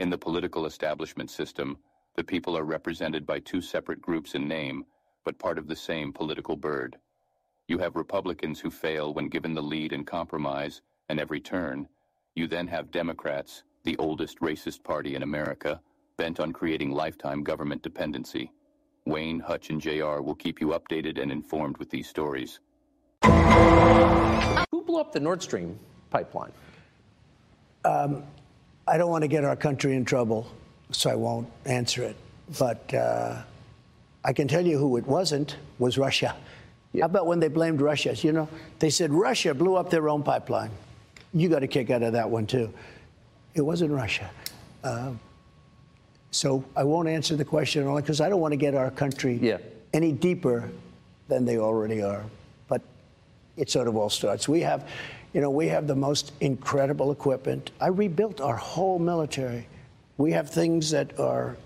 In the political establishment system, the people are represented by two separate groups in name, but part of the same political bird. You have Republicans who fail when given the lead in compromise and every turn. You then have Democrats, the oldest racist party in America, bent on creating lifetime government dependency. Wayne, Hutch, and JR will keep you updated and informed with these stories. Who blew up the Nord Stream pipeline? Um, I don't want to get our country in trouble, so I won't answer it. But uh, I can tell you who it wasn't was Russia. How about when they blamed Russia? You know, they said Russia blew up their own pipeline. You got a kick out of that one too. It wasn't Russia. Uh, so I won't answer the question only because I don't want to get our country Yeah. any deeper than they already are. But it sort of all starts. We have, you know, we have the most incredible equipment. I rebuilt our whole military. We have things that are,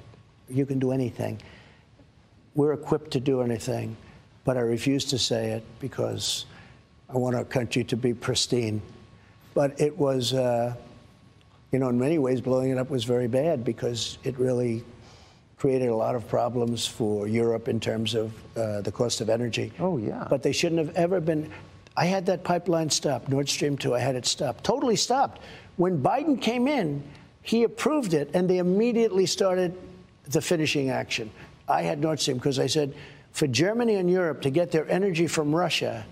you can do anything. We're equipped to do anything, but I refuse to say it because I want our country to be pristine. But it was, uh, you know, in many ways, blowing it up was very bad because it really created a lot of problems for Europe in terms of uh, the cost of energy. Oh, yeah. But they shouldn't have ever been. I had that pipeline stopped, Nord Stream 2, I had it stopped, totally stopped. When Biden came in, he approved it, and they immediately started the finishing action. I had Nord Stream because I said, for Germany and Europe to get their energy from Russia,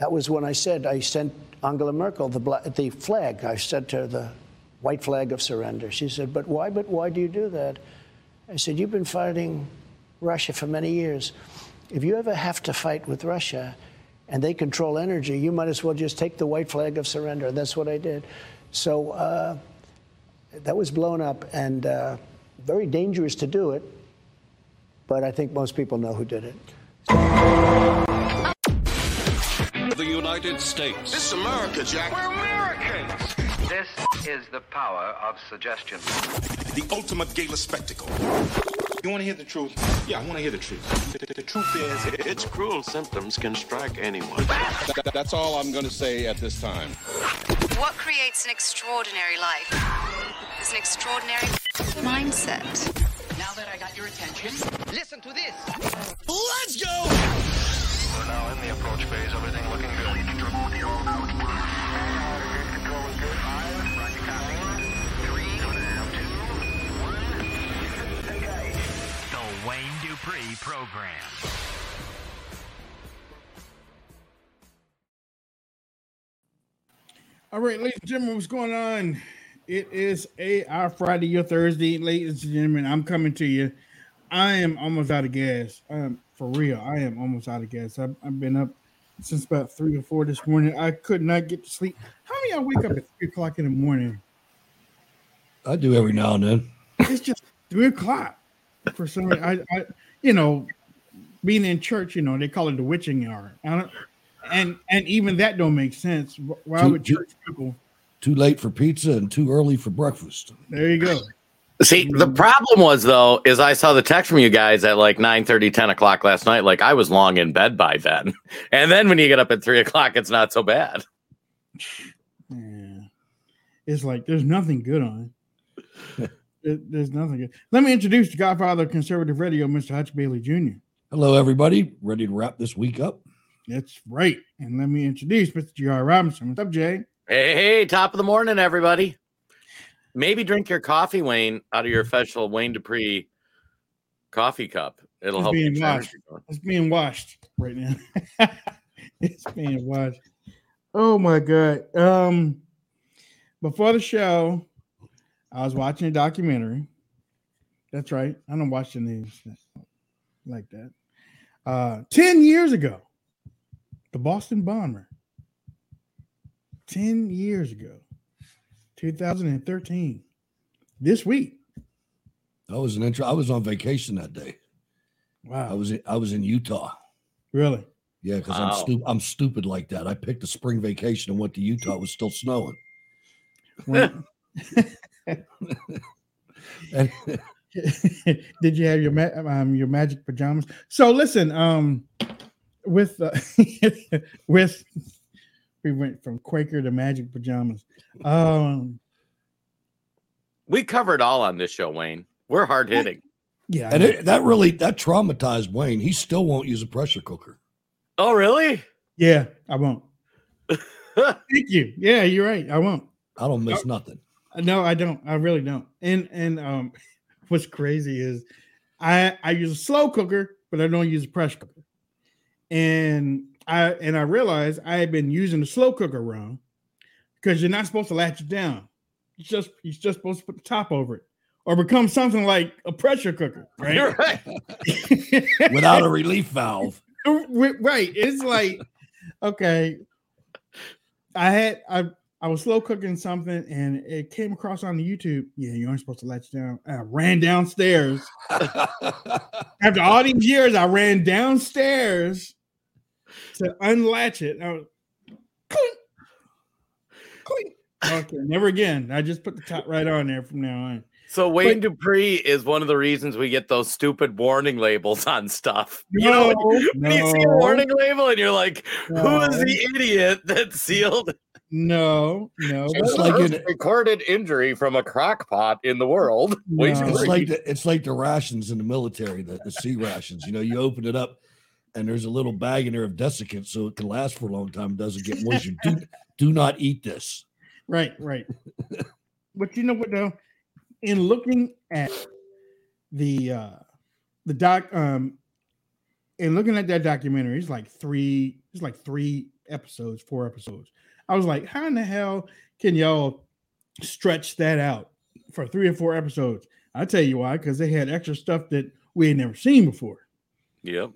that was when I said I sent Angela Merkel the, the flag. I sent her the white flag of surrender. She said, But why? But why do you do that? I said, You've been fighting Russia for many years. If you ever have to fight with Russia and they control energy, you might as well just take the white flag of surrender. And that's what I did. So uh, that was blown up and uh, very dangerous to do it. But I think most people know who did it. The United States. This is America, Jack. We're Americans. This is the power of suggestion. the ultimate gala spectacle. You want to hear the truth? Yeah, I want to hear the truth. The, the- the truth is, Its cruel symptoms can strike anyone. That's all I'm going to say at this time. What creates an extraordinary life is an extraordinary mindset. Now that I got your attention, listen to this. let's go! We're now in the approach phase. Everything looking good. Control The Wayne Dupree Program. All right, ladies and gentlemen, what's going on? It is a our Friday, your Thursday, ladies and gentlemen. I'm coming to you. I am almost out of gas. Um, for real, I am almost out of gas. I've, I've been up since about three or four this morning. I could not get to sleep. How many of y'all wake up at three o'clock in the morning? I do every now and then. It's just three o'clock for some reason. I, I, you know, being in church, you know, they call it the witching hour. I and and even that don't make sense. Why Too- would too- church people? Too late for pizza and too early for breakfast. There you go. See, the problem was though, is I saw the text from you guys at like 9 30, 10 o'clock last night. Like I was long in bed by then. And then when you get up at three o'clock, it's not so bad. Yeah. It's like there's nothing good on it. There's nothing good. Let me introduce the Godfather of Conservative Radio, Mr. Hutch Bailey Jr. Hello, everybody. Ready to wrap this week up? That's right. And let me introduce Mr. J.R. Robinson. What's up, Jay? Hey, hey, top of the morning, everybody. Maybe drink your coffee, Wayne, out of your official Wayne Dupree coffee cup. It'll It's help being get your washed. It's being washed right now. it's being washed. Oh my god. Um before the show, I was watching a documentary. That's right. I don't watch the news like that. Uh 10 years ago. the Boston bomber, 10 years ago, 2013, this week. That was an intro. I was on vacation that day. Wow. I was in, I was in Utah. Really? Yeah, because Wow. I'm stupid. I'm stupid like that. I picked a spring vacation and went to Utah. It was still snowing. When- And- Did you have your ma- um, your magic pajamas? So listen, um, with uh, with we went from Quaker to magic pajamas. Um, We covered all on this show, Wayne. We're hard hitting. yeah, and it, that really that traumatized Wayne. He still won't use a pressure cooker. Oh, really? yeah, I won't. Thank you. Yeah, you're right. I won't. I don't miss Oh. nothing. No, I don't. I really don't. And and um, what's crazy is I I use a slow cooker, but I don't use a pressure cooker. And I and I realized I had been using the slow cooker wrong because you're not supposed to latch it down. It's just you're just supposed to put the top over it or become something like a pressure cooker, right? You're right. Without a relief valve. right. It's like okay. I had I I was slow cooking something and it came across on the YouTube. Yeah, you aren't supposed to latch down. I ran downstairs. After all these years, I ran downstairs to unlatch it. I was, clink, clink. Okay, never again. I just put the top right on there from now on. So Wayne Dupree is one of the reasons we get those stupid warning labels on stuff. You know, when you, when you see a warning label and you're like, "Who is the idiot that sealed No, no. It's like first recorded injury from a crock pot in the world?" No. It's like the, it's like the rations in the military, the, the C-rations. You know, you open it up and there's a little bag in there of desiccant so it can last for a long time, doesn't get moisture. do, do not eat this. Right, right. but you know what though? In looking at the uh the doc um in looking at that documentary, it's like three, it's like three episodes, four episodes. I was like, how in the hell can y'all stretch that out for three or four episodes? I'll tell you why, because they had extra stuff that we had never seen before. Yep.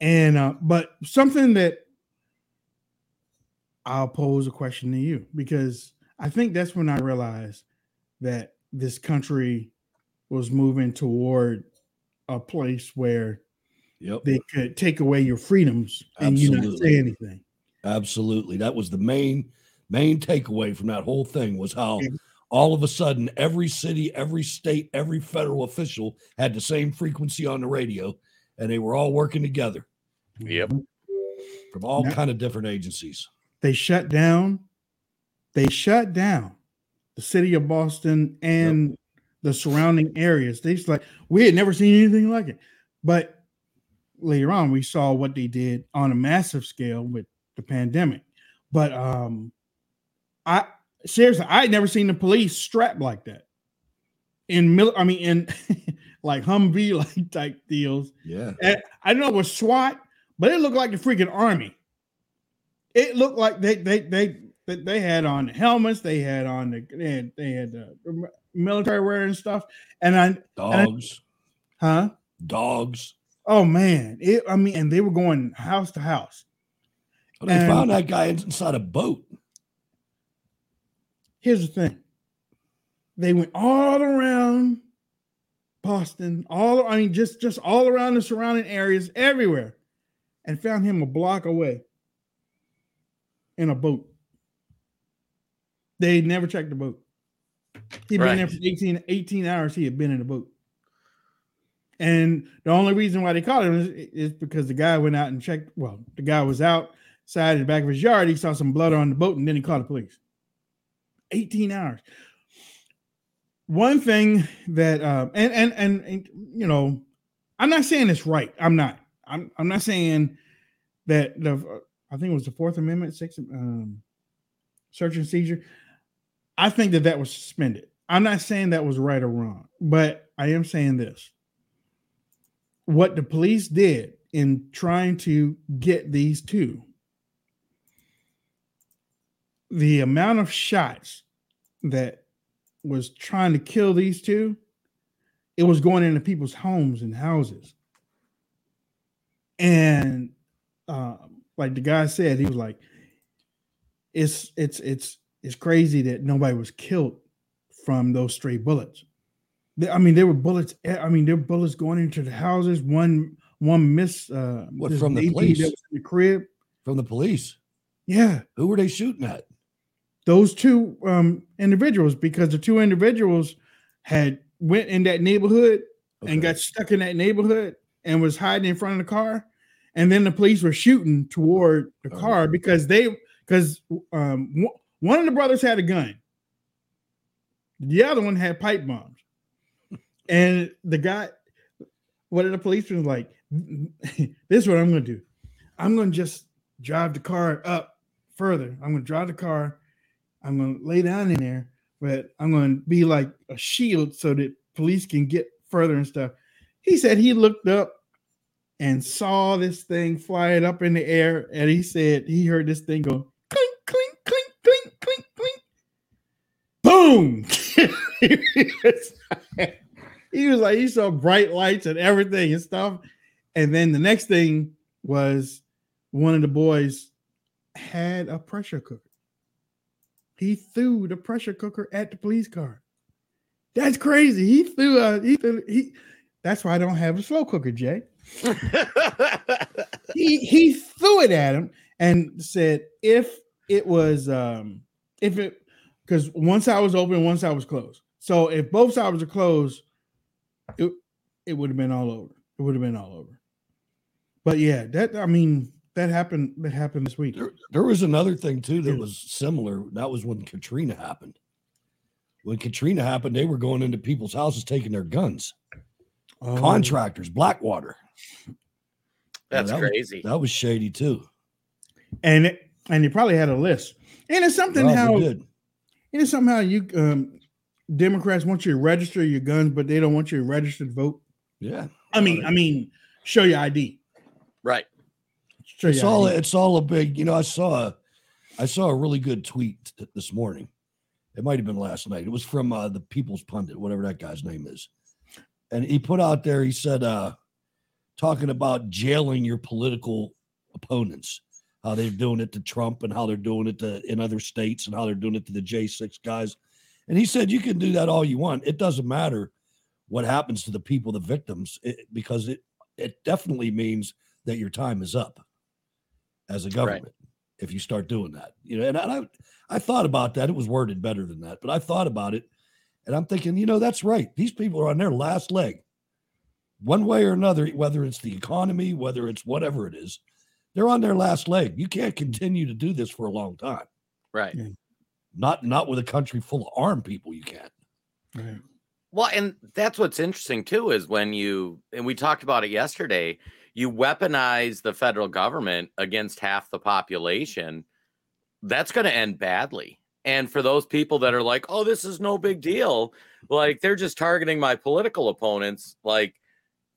And uh, but something that I'll pose a question to you because I think that's when I realized that this country was moving toward a place where Yep. they could take away your freedoms and you not say anything. Absolutely. That was the main main takeaway from that whole thing was how all of a sudden every city, every state, every federal official had the same frequency on the radio and they were all working together Yep. from all Yeah. kind of different agencies. They shut down. They shut down the city of Boston and the surrounding areas. They just like we had never seen anything like it. But later on, we saw what they did on a massive scale with the pandemic. But um, I seriously, I had never seen the police strapped like that in mil. I mean, in like Humvee like type deals. Yeah. And I know it was SWAT, but it looked like the freaking army. It looked like they they they they, they had on helmets, they had on the they had, they had the military wear and stuff. And I and I- Dogs. huh? Dogs. Oh man, it. I mean, and they were going house to house. Well, they And- found that guy inside a boat. Here's the thing. They went all around Boston, all I mean, just just all around the surrounding areas, everywhere, and found him a block away in a boat. They never checked the boat. He'd been there Right. for 18, 18 hours. He had been in the boat. And the only reason why they caught him is, is because the guy went out and checked. Well, the guy was outside in the back of his yard. He saw some blood on the boat, and then he called the police. 18 hours. One thing that um and and and, and you know, I'm not saying it's right. I'm not. I'm I'm not saying that the I think it was the Fourth Amendment, sixth um search and seizure. I think that that was suspended. I'm not saying that was right or wrong, but I am saying this. What the police did in trying to get these two the amount of shots that was trying to kill these two, it was going into people's homes and houses. And uh, like the guy said, he was like, it's it's it's it's crazy that nobody was killed from those stray bullets. I mean, there were bullets. I mean, there were bullets going into the houses. One one miss. Uh, What from the police? that was in the crib. From the police. Yeah, Who were they shooting at? Those two um individuals because the two individuals had went in that neighborhood and got stuck in that neighborhood and was hiding in front of the car. And then the police were shooting toward the car because they because um one- one of the brothers had a gun. The other one had pipe bombs. And the guy one of the policemen was like this is what i'm gonna do. I'm gonna just drive the car up further. I'm gonna drive the car I'm gonna lay down in there, but I'm gonna be like a shield so that police can get further and stuff. He said he looked up and saw this thing flying up in the air, and he said he heard this thing go clink, clink, clink, clink, clink, clink. Boom! he was like, he saw bright lights and everything and stuff. And then the next thing was one of the boys had a pressure cooker. He threw the pressure cooker at the police car. That's crazy. He threw a he threw he that's why I don't have a slow cooker, Jay. he he threw it at him and said if it was um if it because one side was open, one side was closed. So if both sides were closed, it it would have been all over. It would have been all over. But yeah, that I mean that happened that happened this week. There was another thing too that was similar. That was when Katrina happened. When Katrina happened, they were going into people's houses taking their guns. Oh. Contractors, Blackwater. That's that was- crazy. that was shady too. and it, and you probably had a list. And it's something Probably how did. it is somehow you um Democrats want you to register your guns, but they don't want you to register to vote. Yeah. I mean, I mean, show your ID. Right. Show It's your all ID. it's all a big, you know, I saw a I saw a really good tweet this morning. It might have been last night. It was from uh, the People's Pundit, whatever that guy's name is. And he put out there, he said, uh, talking about jailing your political opponents, how they're doing it to Trump and how they're doing it to, in other states and how they're doing it to the J6 guys. And he said, you can do that all you want. It doesn't matter what happens to the people, the victims, it, because it, it definitely means that your time is up as a government if you start doing that. You know, and I I thought about that. It was worded better than that, but I thought about it and I'm thinking, you know, that's right. These people are on their last leg. One way or another, whether it's the economy, whether it's whatever it is, they're on their last leg. You can't continue to do this for a long time. Right. Not not with a country full of armed people, you can't. Right. Well, and that's what's interesting too is when you and we talked about it yesterday, you weaponize the federal government against half the population, that's going to end badly. And for those people that are like, "Oh, this is no big deal," like they're just targeting my political opponents, like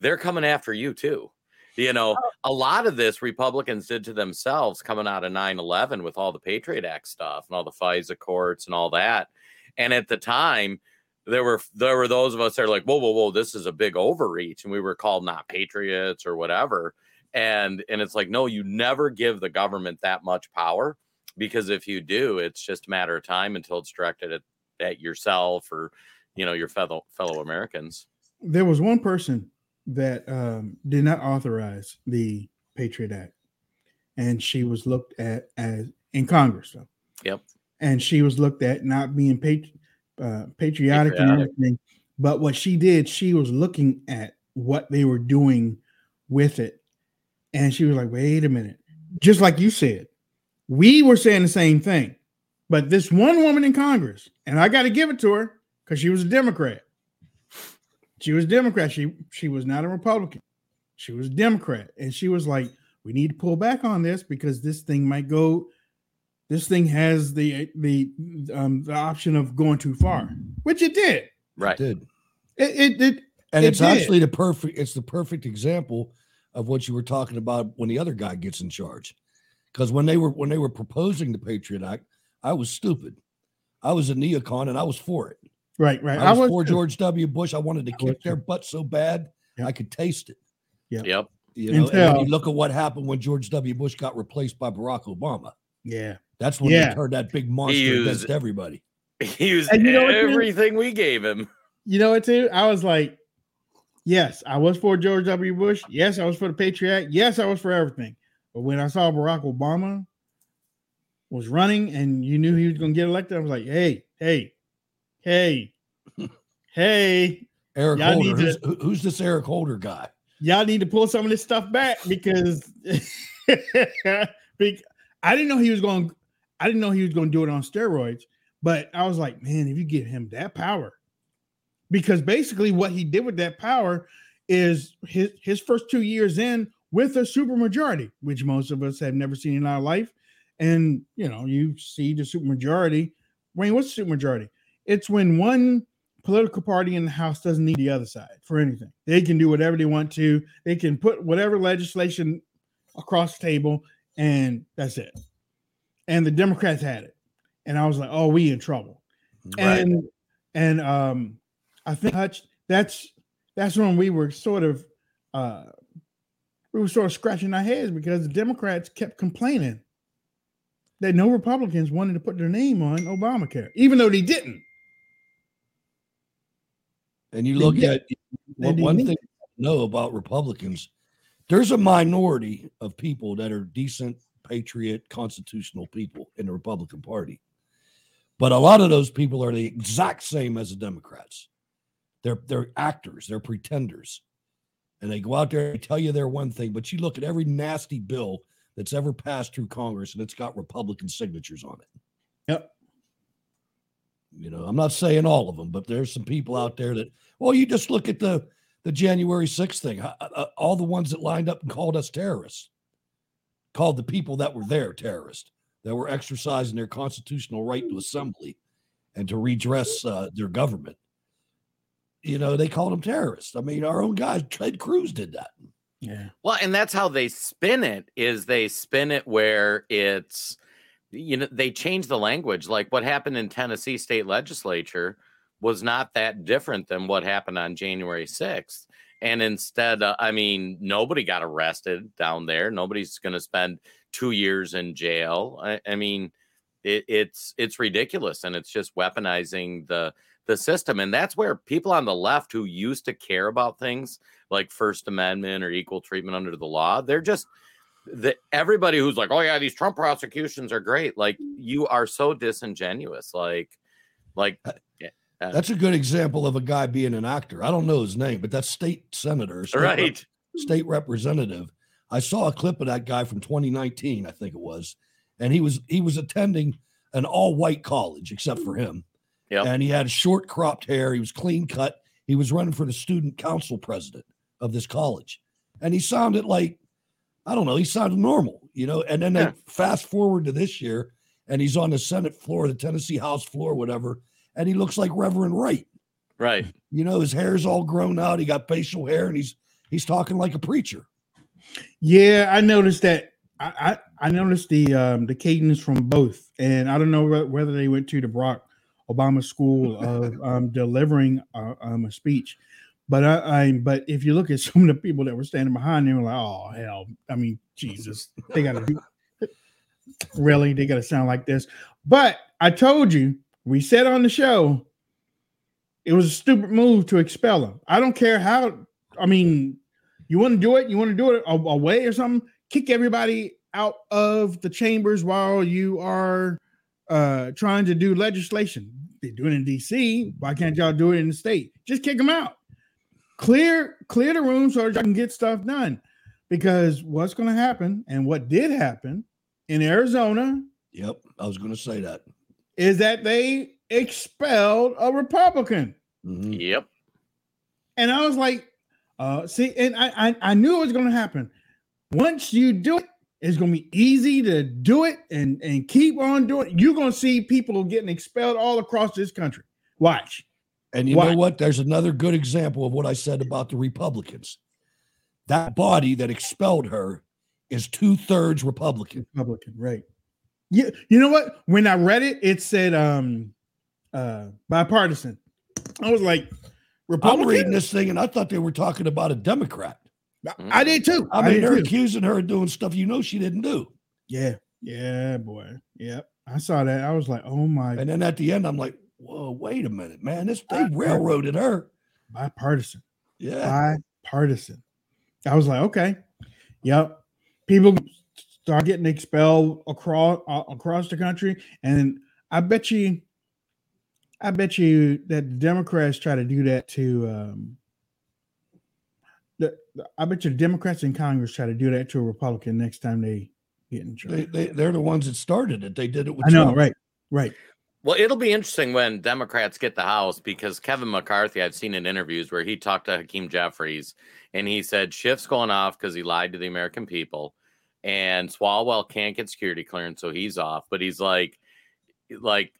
they're coming after you too. You know, oh. a lot of this Republicans did to themselves coming out of 9/11 with all the Patriot Act stuff and all the FISA courts and all that. And at the time, there were there were those of us that are like, whoa, whoa, whoa, this is a big overreach, and we were called not patriots or whatever. And and it's like, no, you never give the government that much power because if you do, it's just a matter of time until it's directed at, at yourself or you know your fellow fellow Americans. There was one person that um, did not authorize the Patriot Act, and she was looked at as in Congress, though. Yep. and she was looked at not being patri- uh, patriotic, and everything. But what she did, she was looking at what they were doing with it, and she was like, "Wait a minute!" Just like you said, we were saying the same thing, but this one woman in Congress, and I got to give it to her because she was a Democrat. She was a Democrat. She she was not a Republican. She was a Democrat, and she was like, "We need to pull back on this because this thing might go." This thing has the the um the option of going too far, which it did. Right. did. It it, it And it it's did. actually the perfect it's the perfect example of what you were talking about when the other guy gets in charge. Because when they were when they were proposing the Patriot Act, I was stupid. I was a neocon and I was for it. right, right. I was, was for too. George W. Bush. I wanted to I kick their butt so bad I could taste it. Yeah. Yep. You know, Until- when you look at what happened when George W. Bush got replaced by Barack Obama. Yeah. That's when Yeah. they turned that big monster used- against everybody. He used And you know what, everything we gave him. You know what, too? I was like, yes, I was for George W. Bush. Yes, I was for the Patriot Yes, I was for everything. But when I saw Barack Obama was running and you knew he was going to get elected, I was like, hey, hey, hey, hey, Eric Y'all Holder. need to- Who's, who's this Eric Holder guy? y'all need to pull some of this stuff back because I didn't know he was going. I didn't know he was going to do it on steroids, but I was like, man, if you give him that power, because basically what he did with that power is his his first two years in with a supermajority, which most of us have never seen in our life, and you know you see the supermajority. Wayne, what's the supermajority? It's when one political party in the House doesn't need the other side for anything. They can do whatever they want to. They can put whatever legislation across the table, and that's it. And the Democrats had it, and I was like, "Oh, we in trouble." Right. And and um, I think Hutch, that's that's when we were sort of uh, we were sort of scratching our heads because the Democrats kept complaining that no Republicans wanted to put their name on Obamacare, even though they didn't. And you They look did. at one thing know about Republicans, there's a minority of people that are decent, patriot, constitutional people in the Republican Party. But a lot of those people are the exact same as the Democrats. They're they're actors, they're pretenders. And they go out there and tell you they're one thing, but you look at every nasty bill that's ever passed through Congress and it's got Republican signatures on it. Yep. You know, I'm not saying all of them, but there's some people out there that, well, you just look at the the January 6th thing, uh, uh, all the ones that lined up and called us terrorists, called the people that were there terrorists, that were exercising their constitutional right to assembly and to redress uh, their government. You know, they called them terrorists. I mean, our own guy, Ted Cruz, did that. Yeah. Well, and that's how they spin it is they spin it where it's you know they change the language like what happened in Tennessee state legislature was not that different than what happened on January 6th and instead uh, I mean nobody got arrested down there. Nobody's going to spend 2 years in jail. I, I mean it, it's it's ridiculous and it's just weaponizing the the system. And that's where people on the left who used to care about things like first amendment or equal treatment under the law they're just the everybody who's like oh yeah these trump prosecutions are great like you are so disingenuous. Like like yeah, uh, That's a good example of a guy being an actor. I don't know his name, but that's state senator, state rep- right state representative. I saw a clip of that guy from 2019, I think it was, and he was he was attending an all white college except for him, Yep. and he had short cropped hair. He was clean cut. He was running for the student council president of this college, and he sounded like I don't know. He sounded normal, you know. And then Yeah. they fast forward to this year, and he's on the Senate floor, the Tennessee House floor, whatever, and he looks like Reverend Wright. right You know, his hair's all grown out. He got facial hair, and he's he's talking like a preacher. Yeah, I noticed that. I, I, I noticed the um, the cadence from both, and I don't know whe- whether they went to the Brock Obama school of um, delivering uh, um, a speech, but I, I but if you look at some of the people that were standing behind them, like, oh hell, I mean Jesus, they got to do really, they got to sound like this. But I told you, we said on the show, it was a stupid move to expel him. I don't care how. I mean, you want to do it, you want to do it away or something. Kick everybody out of the chambers while you are uh trying to do legislation. They do it in DC. Why can't y'all do it in the state? Just kick them out. Clear, clear the room so y'all can get stuff done. Because what's going to happen, and what did happen in Arizona, Yep, I was going to say that. Is that they expelled a Republican. Mhm. yep And I was like, uh, see, and I, I, I knew it was going to happen. Once you do it, it's going to be easy to do it and, and keep on doing it. You're going to see people getting expelled all across this country. Watch. And you Why? know what? There's another good example of what I said about the Republicans. That body that expelled her is two thirds Republican. Republican, right. You, you know what? When I read it, it said um uh bipartisan. I was like, I'm reading this thing and I thought they were talking about a Democrat. I did too. I I mean, they're too. accusing her of doing stuff you know she didn't do. Yeah, yeah, boy. Yep. I saw that. I was like, oh my And then at the end, I'm like, whoa, wait a minute, man. This they railroaded her. bipartisan. Yeah. Bipartisan. I was like, okay. Yep. People start getting expelled across uh, across the country. And I bet you I bet you that the Democrats try to do that to um the, I bet you the Democrats in Congress try to do that to a Republican next time they get in charge. They, they, they're the ones that started it. They did it with I know, Trump. right, right. Well, it'll be interesting when Democrats get the House because Kevin McCarthy, I've seen in interviews where he talked to Hakeem Jeffries and he said Schiff's going off because he lied to the American people, and Swalwell can't get security clearance, so he's off. But he's like, like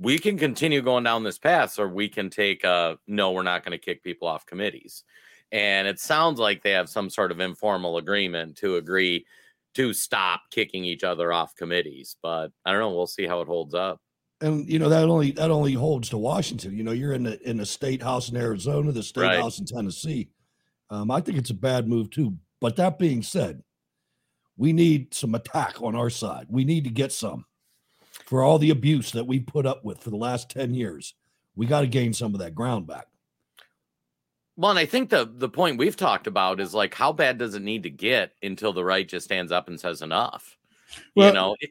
we can continue going down this path, or we can take a no, we're not going to kick people off committees. And it sounds like they have some sort of informal agreement to agree to stop kicking each other off committees. But I don't know. We'll see how it holds up. and you know that only that only holds to Washington. You know, you're in the in the state house in Arizona, the state Right. house in Tennessee. Um, I think it's a bad move too. But that being said, we need some attack on our side. We need to get some for all the abuse that we put up with for the last ten years. We got to gain some of that ground back. Well, and I think the the point we've talked about is like how bad does it need to get until the right just stands up and says enough? Well- you know. It,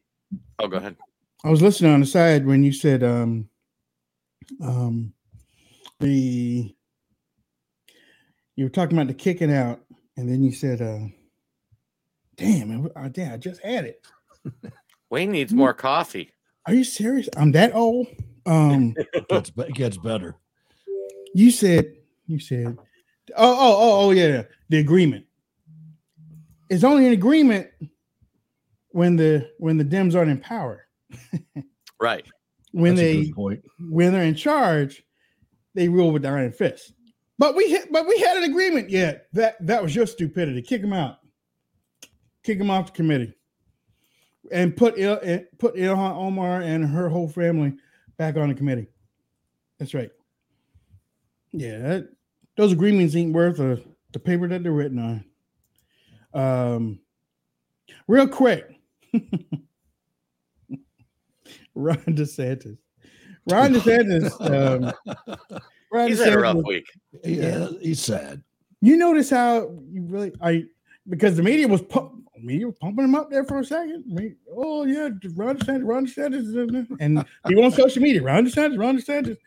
oh, go ahead. I was listening on the side when you said um um the you were talking about the kicking out, and then you said uh damn, I, damn, I just had it. Wayne needs more coffee. Are you serious? I'm that old. Um It gets, it gets better. you said you said oh oh oh oh yeah, the agreement. It's only an agreement when the when the Dems aren't in power. Right. when That's they point. when they're in charge, they rule with the iron fist. But we hit, but we had an agreement. Yeah, that that was your stupidity. Kick them out. Kick him off the committee, and put Il, put Ilhan Omar and her whole family back on the committee. That's right. Yeah, that, those agreements ain't worth uh, the paper that they're written on. Um, real quick, Ron DeSantis. Ron DeSantis. Um, Ron He's had a rough DeSantis- week. Yeah, he's sad. You notice how you really I because the media was pu- media was pumping him up there for a second. I mean, oh yeah, Ron DeSantis, Ron DeSantis, and people on social media, Ron DeSantis, Ron DeSantis.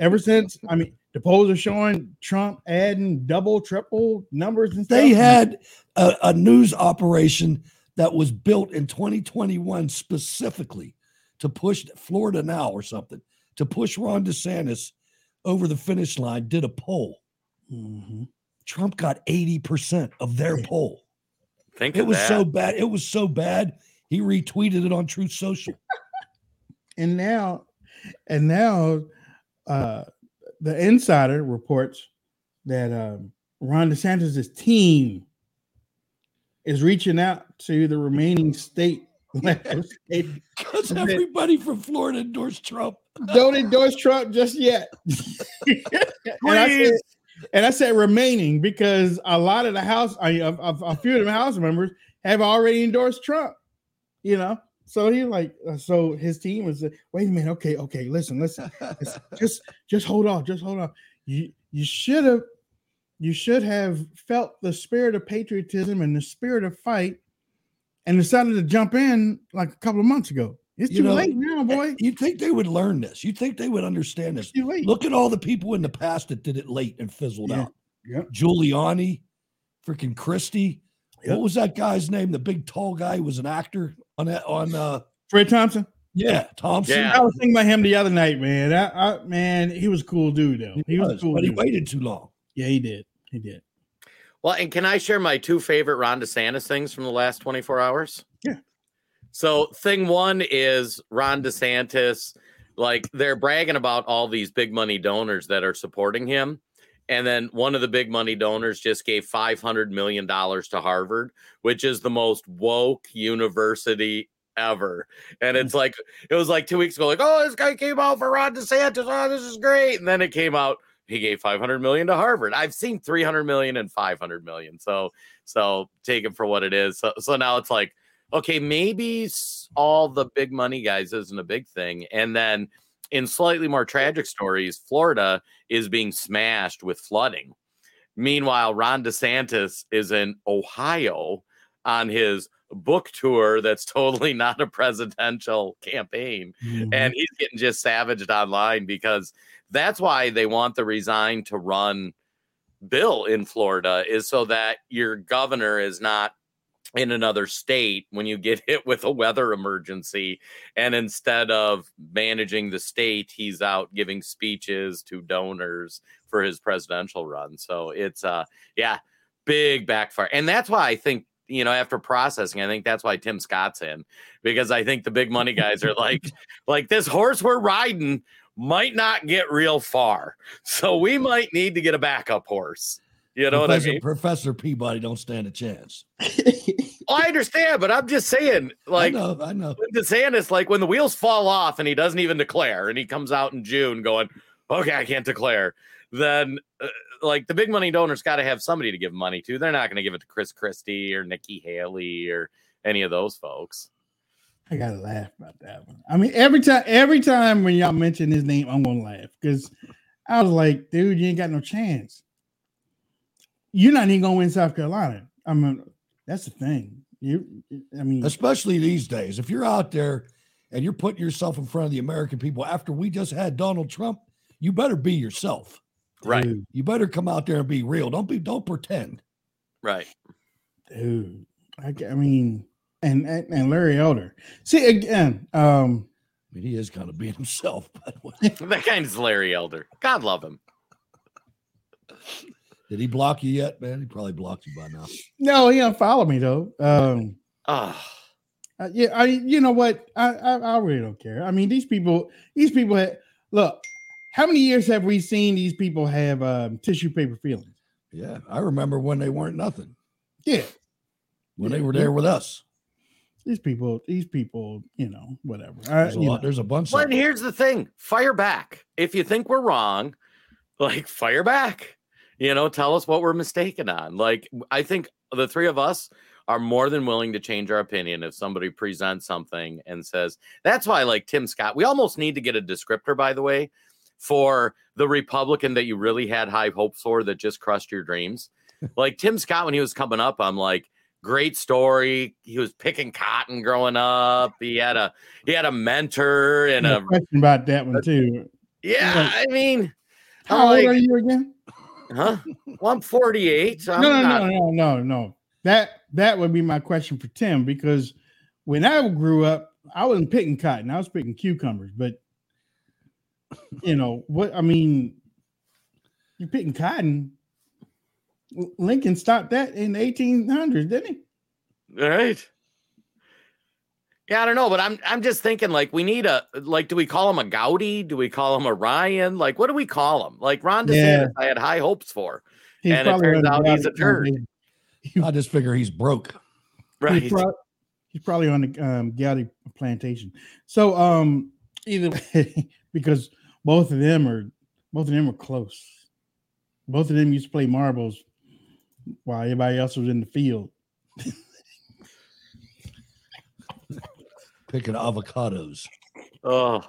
Ever since, I mean, the polls are showing Trump adding double, triple numbers and stuff. They had a, a news operation that was built in 2021 specifically to push Florida now or something to push Ron DeSantis over the finish line. Did a poll. Mhm. Trump got 80% of their poll. Think It of was that. so bad. It was so bad. He retweeted it on Truth Social. and now and now uh the insider reports that um Ron DeSantis' team is reaching out to the remaining state state- Because everybody from Florida endorsed Trump. don't endorse Trump just yet. and, I said, Please. And I said remaining because a lot of the house, I, a, a, a few of the house members have already endorsed Trump. You know, so he like, uh, so his team was, uh, wait a minute, okay, okay, listen, listen, listen, just just hold on, just hold on. You you should have you should have felt the spirit of patriotism and the spirit of fight, and decided to jump in like a couple of months ago. It's You too know, late now, boy. You'd think they would learn this. You'd think they would understand this. Too late. Look at all the people in the past that did it late and fizzled Yeah. out. Yeah. Giuliani, freaking Christie. Yep. What was that guy's name? The big tall guy who was an actor on that on uh Fred Thompson. yeah, Thompson. Yeah. I was thinking about him the other night, man. I, I, man, he was a cool dude though. He, He was, was, cool. but he waited too long. Yeah, he did. He did. Well, and can I share my two favorite Ron DeSantis things from the last 24 hours? So, thing one is Ron DeSantis, like they're bragging about all these big money donors that are supporting him. And then one of the big money donors just gave $500 million to Harvard, which is the most woke university ever. And it's like, it was like two weeks ago, like, oh, this guy came out for Ron DeSantis. Oh, this is great. And then it came out he gave 500 million to Harvard. I've seen 300 million and 500 million. So, so take it for what it is. So, so now it's like, okay, maybe all the big money guys isn't a big thing. And then in slightly more tragic stories, Florida is being smashed with flooding. Meanwhile, Ron DeSantis is in Ohio on his book tour that's totally not a presidential campaign. Mm-hmm. And he's getting just savaged online because that's why they want the resign to run bill in Florida is so that your governor is not in another state when you get hit with a weather emergency and instead of managing the state he's out giving speeches to donors for his presidential run. So it's uh yeah big backfire. And that's why i think you know after processing i think that's why tim scott's in because i think the big money guys are like like this horse we're riding might not get real far so we might need to get a backup horse you know Professor, what I mean? Professor Peabody don't stand a chance. I understand, but I'm just saying, like, I know, I know. DeSantis, like, when the wheels fall off and he doesn't even declare, and he comes out in June going, "Okay, I can't declare," then, uh, like, the big money donors got to have somebody to give money to. They're not going to give it to Chris Christie or Nikki Haley or any of those folks. I gotta laugh about that one. I mean, every time, every time when y'all mention his name, I'm gonna laugh because I was like, dude, you ain't got no chance you're not even going to win South Carolina. I mean, that's the thing. You, I mean, especially these days, if you're out there and you're putting yourself in front of the American people after we just had Donald Trump, you better be yourself. Right. Dude, you better come out there and be real. Don't be, don't pretend. Right. Dude, I, I mean, and, and, and Larry Elder. See again. Um, I mean, he is kind of being himself. By the way, that guy's Larry Elder. God love him. Did he block you yet, man? He probably blocked you by now. No, he unfollowed me though. Um, oh. Uh, yeah, I. You know what? I, I, I really don't care. I mean, these people, these people. Have, look, how many years have we seen these people have um, tissue paper feelings? Yeah, I remember when they weren't nothing. Yeah, when yeah. they were there with us. These people, these people, you know, whatever. There's, a, lot, there's a bunch. Well, and here's the thing: fire back. If you think we're wrong, like fire back you know tell us what we're mistaken on like i think the three of us are more than willing to change our opinion if somebody presents something and says that's why like tim scott. We almost need to get a descriptor by the way for the republican that you really had high hopes for that just crushed your dreams. Like tim scott when he was coming up i'm like great story. He was picking cotton growing up. He had a he had a mentor and a question about that one too. Yeah i mean how like, old are you again Huh? Well, I'm 48. So I'm no, no, not... no, no, no, no. That that would be my question for Tim because when I grew up, I wasn't picking cotton. I was picking cucumbers. But you know what? I mean, you're picking cotton. Lincoln stopped that in the 1800s, didn't he? All right. Yeah, I don't know, but I'm I'm just thinking like we need a like do we call him a Gowdy? Do we call him a Ryan? Like what do we call him? Like Ron DeSantis, yeah. I had high hopes for, he's and it turns out he's a turd. I just figure he's broke. Right. He's, pro- he's probably on the um, Gowdy plantation. So um either way, because both of them are both of them are close. Both of them used to play marbles while everybody else was in the field. picking avocados. Oh.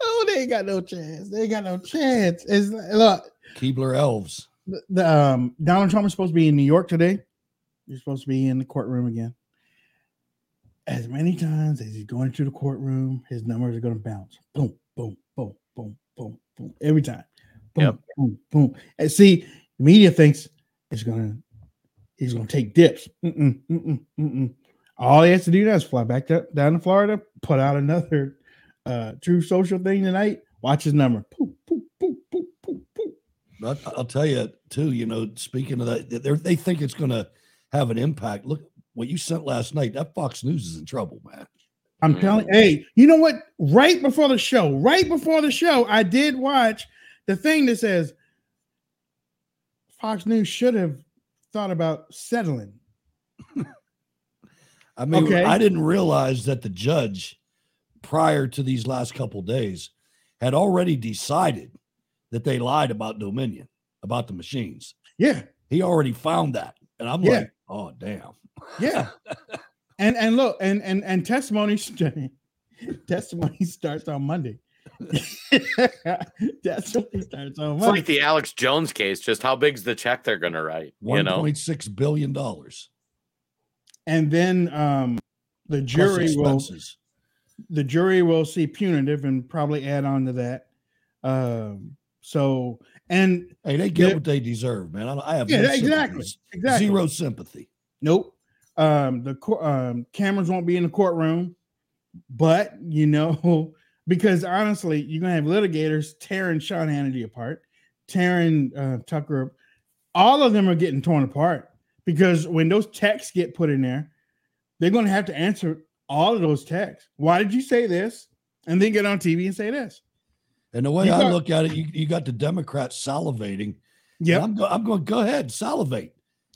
Oh, they ain't got no chance. They ain't got no chance. It's look. Keebler elves. The, the, um, Donald Trump is supposed to be in New York today. He's supposed to be in the courtroom again. As many times as he's going to the courtroom, his numbers are going to bounce. Boom, boom, boom, boom, boom, boom. Every time. Boom, yep. boom, boom. And see, the media thinks it's going to he's going to take dips. Mm-mm, mm-mm, mm-mm. All he has to do now is fly back to, down to Florida, put out another uh, Truth Social thing tonight. Watch his number. Poof, poof, poof, poof, poof, poof. I'll tell you too. You know, speaking of that, they think it's going to have an impact. Look what you sent last night. That Fox News is in trouble, man. I'm telling. Hey, you know what? Right before the show, right before the show, I did watch the thing that says Fox News should have thought about settling. I mean, okay. I didn't realize that the judge, prior to these last couple days, had already decided that they lied about Dominion, about the machines. Yeah. He already found that. And I'm Yeah. like, oh damn. Yeah. and and look, and and and testimony testimony starts on Monday. testimony starts on It's Monday. like the Alex Jones case. Just how big's the check they're going to write? You know, point six billion dollars. And then um the jury will the jury will see punitive and probably add on to that. Um so and Hey, they get what they deserve, man. I, I have Yeah, no exactly, exactly. zero sympathy. Nope. Um, the um, cameras won't be in the courtroom, but you know, because honestly, you're gonna have litigators tearing Sean Hannity apart, tearing uh, Tucker. All of them are getting torn apart because when those texts get put in there, they're gonna have to answer all of those texts. Why did you say this? And then get on TV and say this. And the way You I got- look at it, you, you got the Democrats salivating. Yeah, I'm, go, I'm going, go ahead, salivate.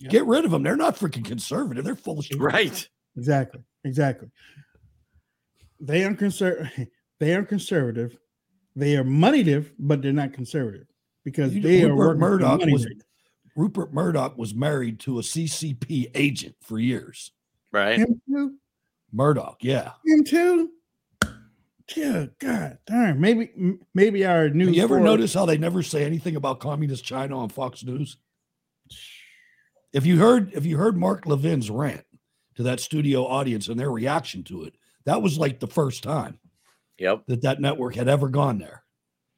Get rid of them. They're not freaking conservative. They're full of shit. right? Exactly. Exactly. They are conser- They are conservative. They are moneytive, but they're not conservative because You- they are Rupert working for Murdoch money was right now. Rupert Murdoch was married to a CCP agent for years. Right. Him too. Murdoch, yeah. Him too. Yeah, God darn. Maybe, maybe our new. You ever notice how they never say anything about communist China on Fox News? If you heard, if you heard Mark Levin's rant to that studio audience and their reaction to it, that was like the first time Yep. that that network had ever gone there,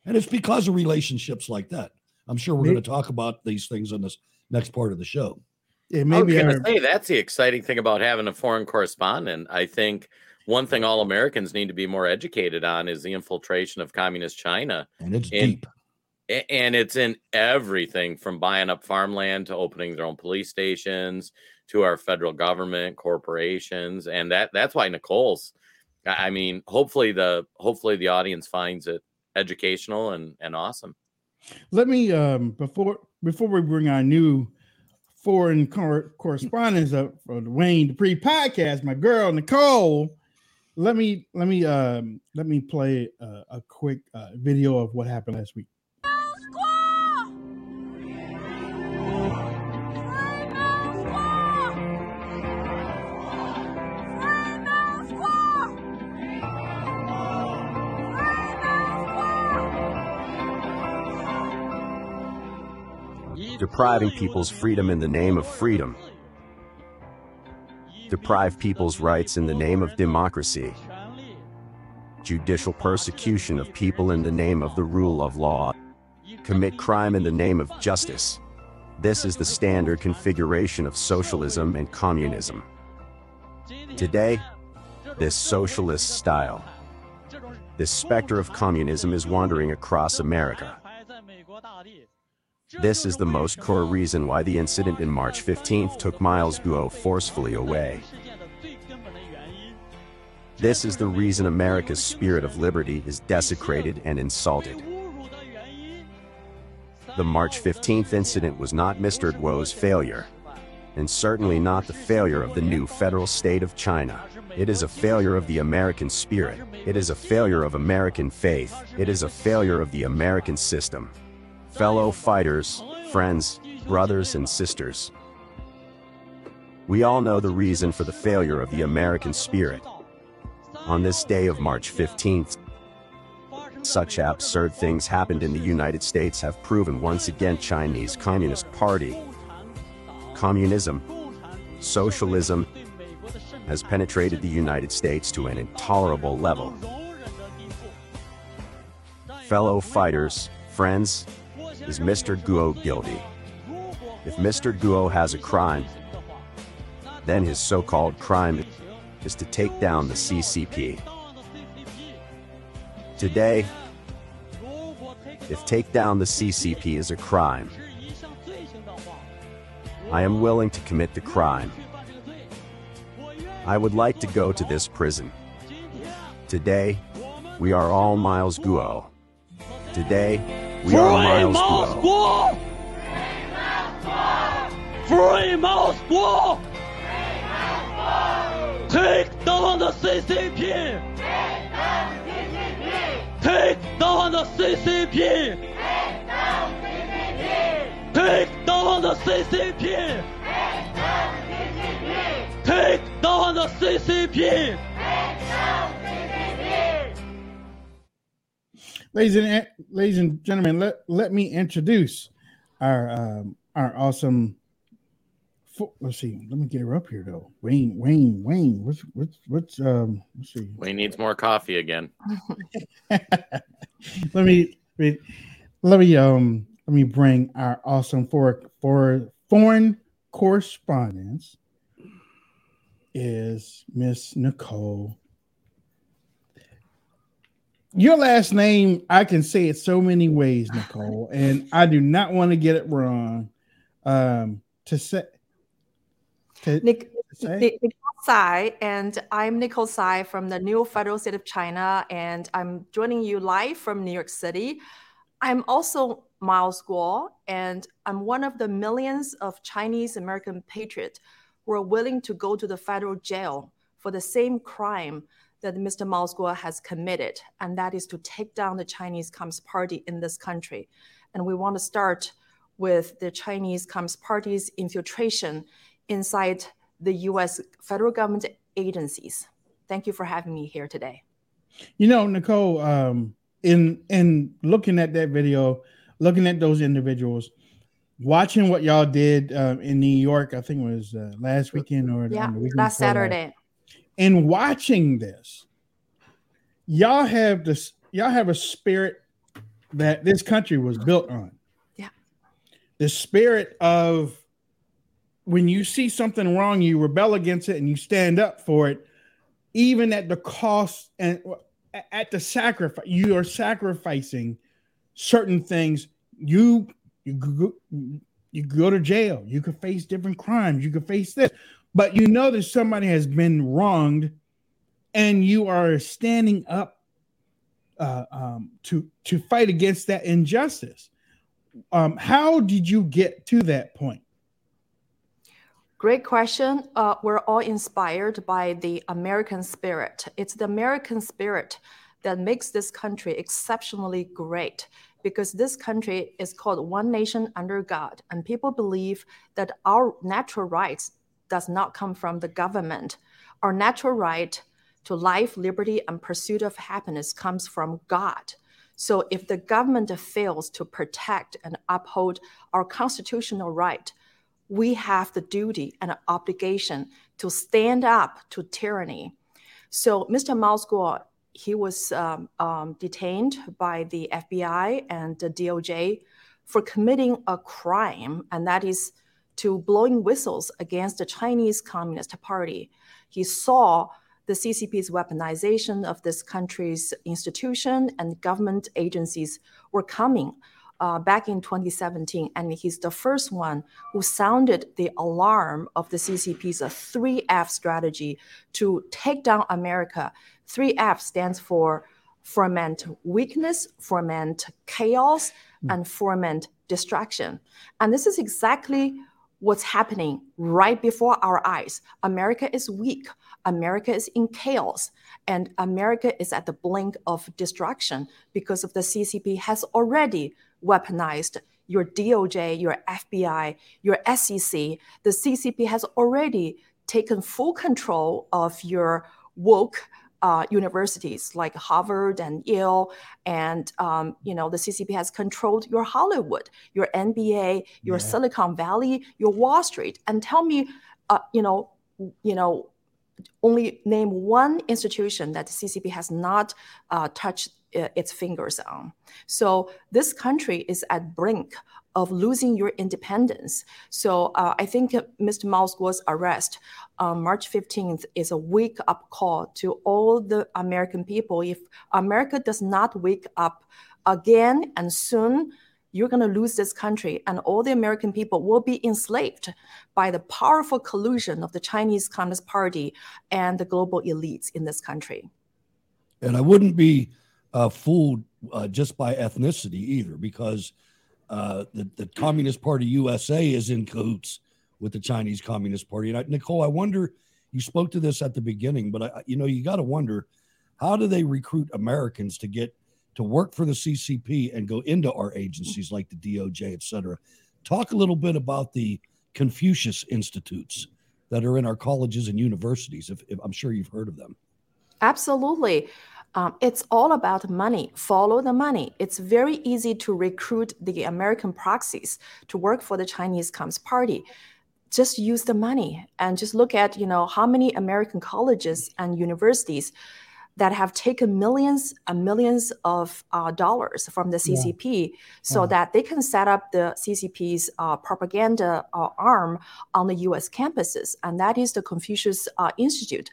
and it's because of relationships like that. I'm sure we're going to talk about these things on this next part of the show. Yeah, I was maybe going to say that's the exciting thing about having a foreign correspondent. I think one thing all Americans need to be more educated on is the infiltration of communist China, And it's And- deep. And it's in everything from buying up farmland to opening their own police stations to our federal government, corporations, and that that's why Nicole's. I I mean, hopefully the hopefully the audience finds it educational and and awesome. Let me um before before we bring our new foreign cor- up for the Wayne Dupree podcast, my girl Nicole. Let me let me um let me play uh, a quick uh, video of what happened last week. Depriving people's freedom in the name of freedom, deprive people's rights in the name of democracy, judicial persecution of people in the name of the rule of law, commit crime in the name of justice. This is the standard configuration of socialism and communism. Today, this socialist style, this specter of communism is wandering across America. This is the most core reason why the incident in March 15th took Miles Guo forcefully away. This is the reason America's spirit of liberty is desecrated and insulted. The March 15th incident was not Mr. Guo's failure, and certainly not the failure of the new federal state of China. It is a failure of the American spirit. It is a failure of American faith. It is a failure of the American system. Fellow fighters, friends, brothers, and sisters. We all know the reason for the failure of the American spirit. On this day of March 15th, such absurd things happened in the United States have proven once again Chinese Communist Party, communism, socialism, has penetrated the United States to an intolerable level. Fellow fighters, friends, is Mr. Guo guilty? If Mr. Guo has a crime, then his so-called crime is to take down the CCP. Today, if take down the CCP is a crime, I am willing to commit the crime. I would like to go to this prison. Today, we are all Miles Guo. Today, we are Miles Guo. Free Miles Guo! Take down the CCP! Take down the CCP! Take down the CCP! Take down the CCP! Take down the CCP! Ladies and ladies and gentlemen, let, let me introduce our um, our awesome. Fo- let's see. Let me get her up here though. Wayne, Wayne, Wayne. What's what's what's um? Let's see. Wayne needs more coffee again. let me let me um let me bring our awesome for for foreign correspondence is Miss Nicole. Your last name, I can say it so many ways, Nicole, and I do not want to get it wrong. Um, to say, to, Nick, to say? Nicole Sai, and I'm Nicole Sai from the New Federal State of China, and I'm joining you live from New York City. I'm also Miles Guo, and I'm one of the millions of Chinese American patriots who are willing to go to the federal jail for the same crime that Mr. Miles Guo has committed, and that is to take down the Chinese Communist Party in this country. And we want to start with the Chinese Communist Party's infiltration inside the US federal government agencies. Thank you for having me here today. You know, Nicole, um, in in looking at that video, looking at those individuals, watching what y'all did um, in New York, I think it was uh, last weekend or Yeah, the weekend last. Saturday. And watching this, y'all have this, y'all have a spirit that this country was built on. Yeah. The spirit of when you see something wrong, you rebel against it and you stand up for it, even at the cost and uh, at the sacrifice. You are sacrificing certain things. You you go, you go to jail. You could face different crimes. You could face this, but you know that somebody has been wronged, and you are standing up uh, um, to to fight against that injustice. Um, how did you get to that point? Great question. Uh, we're all inspired by the American spirit. It's the American spirit that makes this country exceptionally great because this country is called one nation under God, and people believe that our natural rights does not come from the government. Our natural right to life, liberty, and pursuit of happiness comes from God. So if the government fails to protect and uphold our constitutional right, we have the duty and obligation to stand up to tyranny. So Mr. Guo, he was um, um, detained by the FBI and the DOJ for committing a crime, and that is to blowing whistles against the Chinese Communist Party. He saw the CCP's weaponization of this country's institution and government agencies were coming uh, back in 2017, and he's the first one who sounded the alarm of the CCP's 3F strategy to take down America. 3F stands for foment weakness, foment chaos, and foment distraction. And this is exactly what's happening right before our eyes. America is weak. America is in chaos. And America is at the blink of destruction because of the CCP has already weaponized your DOJ, your FBI, your SEC. The CCP has already taken full control of your woke uh, universities like Harvard and Yale, and um, you know the CCP has controlled your Hollywood, your NBA, your Yeah. Silicon Valley, your Wall Street. And tell me, uh, you know, you know, only name one institution that the CCP has not uh, touched its fingers on. So this country is at brink of losing your independence. So uh, I think Mr. Guo's arrest on March 15th is a wake up call to all the American people. If America does not wake up again and soon, you're going to lose this country, and all the American people will be enslaved by the powerful collusion of the Chinese Communist Party and the global elites in this country. And I wouldn't be uh, fooled uh, just by ethnicity either, because uh, the, the Communist Party USA is in cahoots with the Chinese Communist Party. And I, Nicole, I wonder, you spoke to this at the beginning, but I, you know, you got to wonder, how do they recruit Americans to get to work for the CCP and go into our agencies like the DOJ, et cetera? Talk a little bit about the Confucius Institutes that are in our colleges and universities. If, if I'm sure you've heard of them. Absolutely. Um, it's all about money. Follow the money. It's very easy to recruit the American proxies to work for the Chinese Communist Party. Just use the money and just look at you know how many American colleges and universities that have taken millions and millions of uh, dollars from the CCP yeah. so that they can set up the CCP's uh, propaganda uh, arm on the US campuses. And that is the Confucius uh, Institute.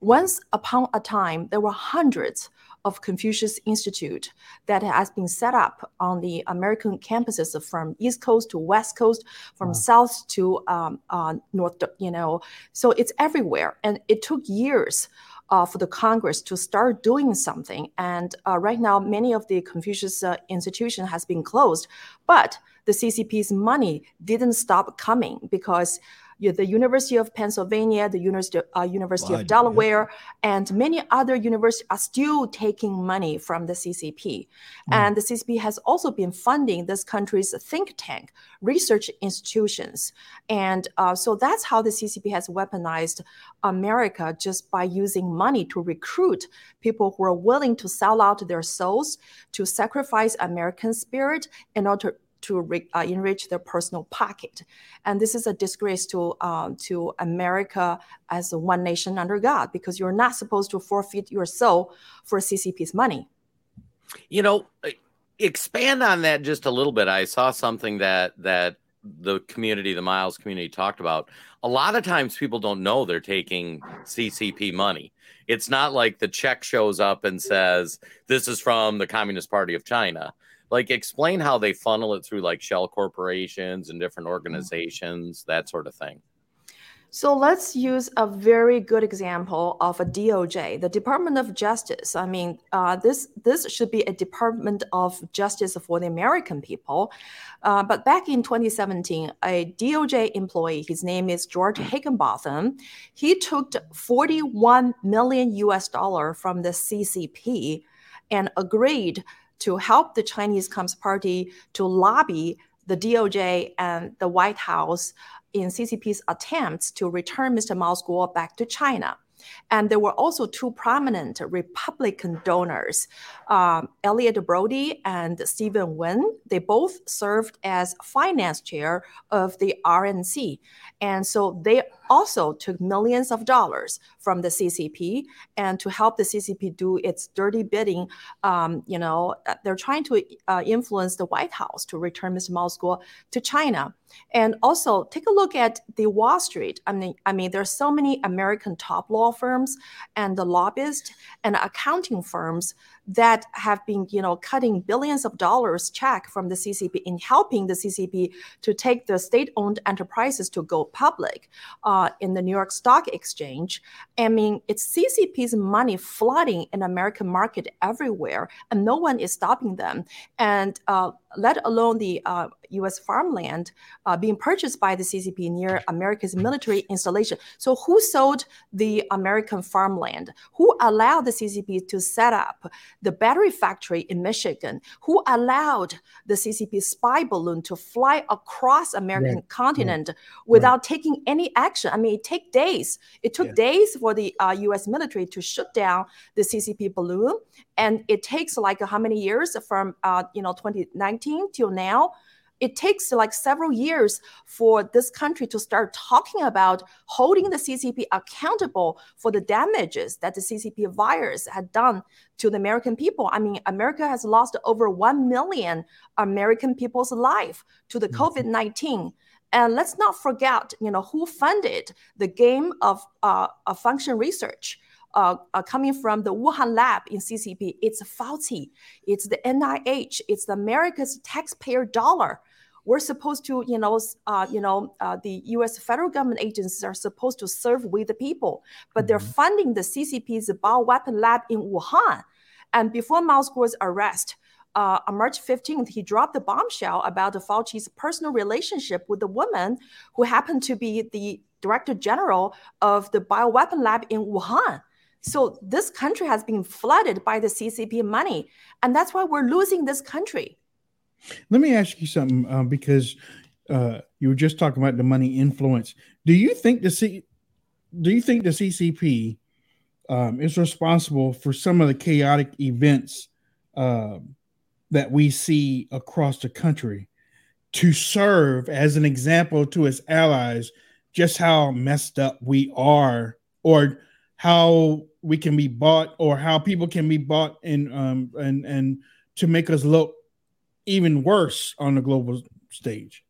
Once upon a time, there were hundreds of Confucius Institute that has been set up on the American campuses from East Coast to West Coast, from wow. South to um, uh, North, you know. So it's everywhere. And it took years uh, for the Congress to start doing something. And uh, right now, many of the Confucius uh, institution has been closed, but the CCP's money didn't stop coming because the University of Pennsylvania, the University, uh, University of Delaware, yeah. and many other universities are still taking money from the CCP. Mm. And the CCP has also been funding this country's think tank, research institutions. And uh, so that's how the CCP has weaponized America just by using money to recruit people who are willing to sell out their souls, to sacrifice American spirit in order to re, uh, enrich their personal pocket. And this is a disgrace to, uh, to America as one nation under God because you're not supposed to forfeit your soul for CCP's money. You know, expand on that just a little bit. I saw something that that the community, the Miles community talked about. A lot of times people don't know they're taking CCP money. It's not like the check shows up and says, This is from the Communist Party of China like explain how they funnel it through like shell corporations and different mm-hmm. organizations that sort of thing so let's use a very good example of a DOJ, the Department of Justice. I mean, uh, this this should be a Department of Justice for the American people. Uh, but back in 2017, a DOJ employee, his name is George mm. Higginbotham, he took 41 million US dollar from the CCP and agreed to help the Chinese Communist Party to lobby the DOJ and the White House in CCP's attempts to return Mr. Mao Guo back to China. And there were also two prominent Republican donors, um, Elliott Broidy and Stephen Wynn. They both served as finance chair of the RNC. And so they also took millions of dollars from the CCP and to help the CCP do its dirty bidding, um, you know, uh, they're trying to uh, influence the White House to return Mr. Mao Guo to China. And also take a look at the Wall Street. I mean, I mean, there's so many American top law firms and the lobbyists and accounting firms that have been, you know, cutting billions of dollars check from the CCP in helping the CCP to take the state-owned enterprises to go public uh, in the New York Stock Exchange. I mean, it's CCP's money flooding in American market everywhere, and no one is stopping them. And uh, let alone the uh, U.S. farmland uh, being purchased by the CCP near America's military installation. So, who sold the American farmland? Who allowed the CCP to set up the battery factory in Michigan? Who allowed the CCP spy balloon to fly across American continent without taking any action? I mean, it took days. It took days for the uh, U.S. military to shoot down the CCP balloon, and it takes like how many years from uh, you know 2019 till now it takes like several years for this country to start talking about holding the CCP accountable for the damages that the CCP virus had done to the American people. I mean, America has lost over 1 million American people's life to the mm-hmm. COVID-19. And let's not forget, you know, who funded the gain of, uh, of function research uh, uh, coming from the Wuhan lab in CCP. It's Fauci, it's the NIH, it's the America's taxpayer dollar. We're supposed to, you know, uh, you know, uh, the U.S. federal government agencies are supposed to serve with the people, but mm-hmm. they're funding the CCP's bioweapon lab in Wuhan. And before Mao Guo's arrest, uh, on March 15th, he dropped the bombshell about Fauci's personal relationship with the woman who happened to be the director general of the bioweapon lab in Wuhan. So this country has been flooded by the CCP money, and that's why we're losing this country. Let me ask you something, um, because uh, you were just talking about the money influence. Do you think the C, do you think the CCP um, is responsible for some of the chaotic events uh, that we see across the country to serve as an example to its allies just how messed up we are or how we can be bought or how people can be bought and um and and to make us look even worse on the global stage.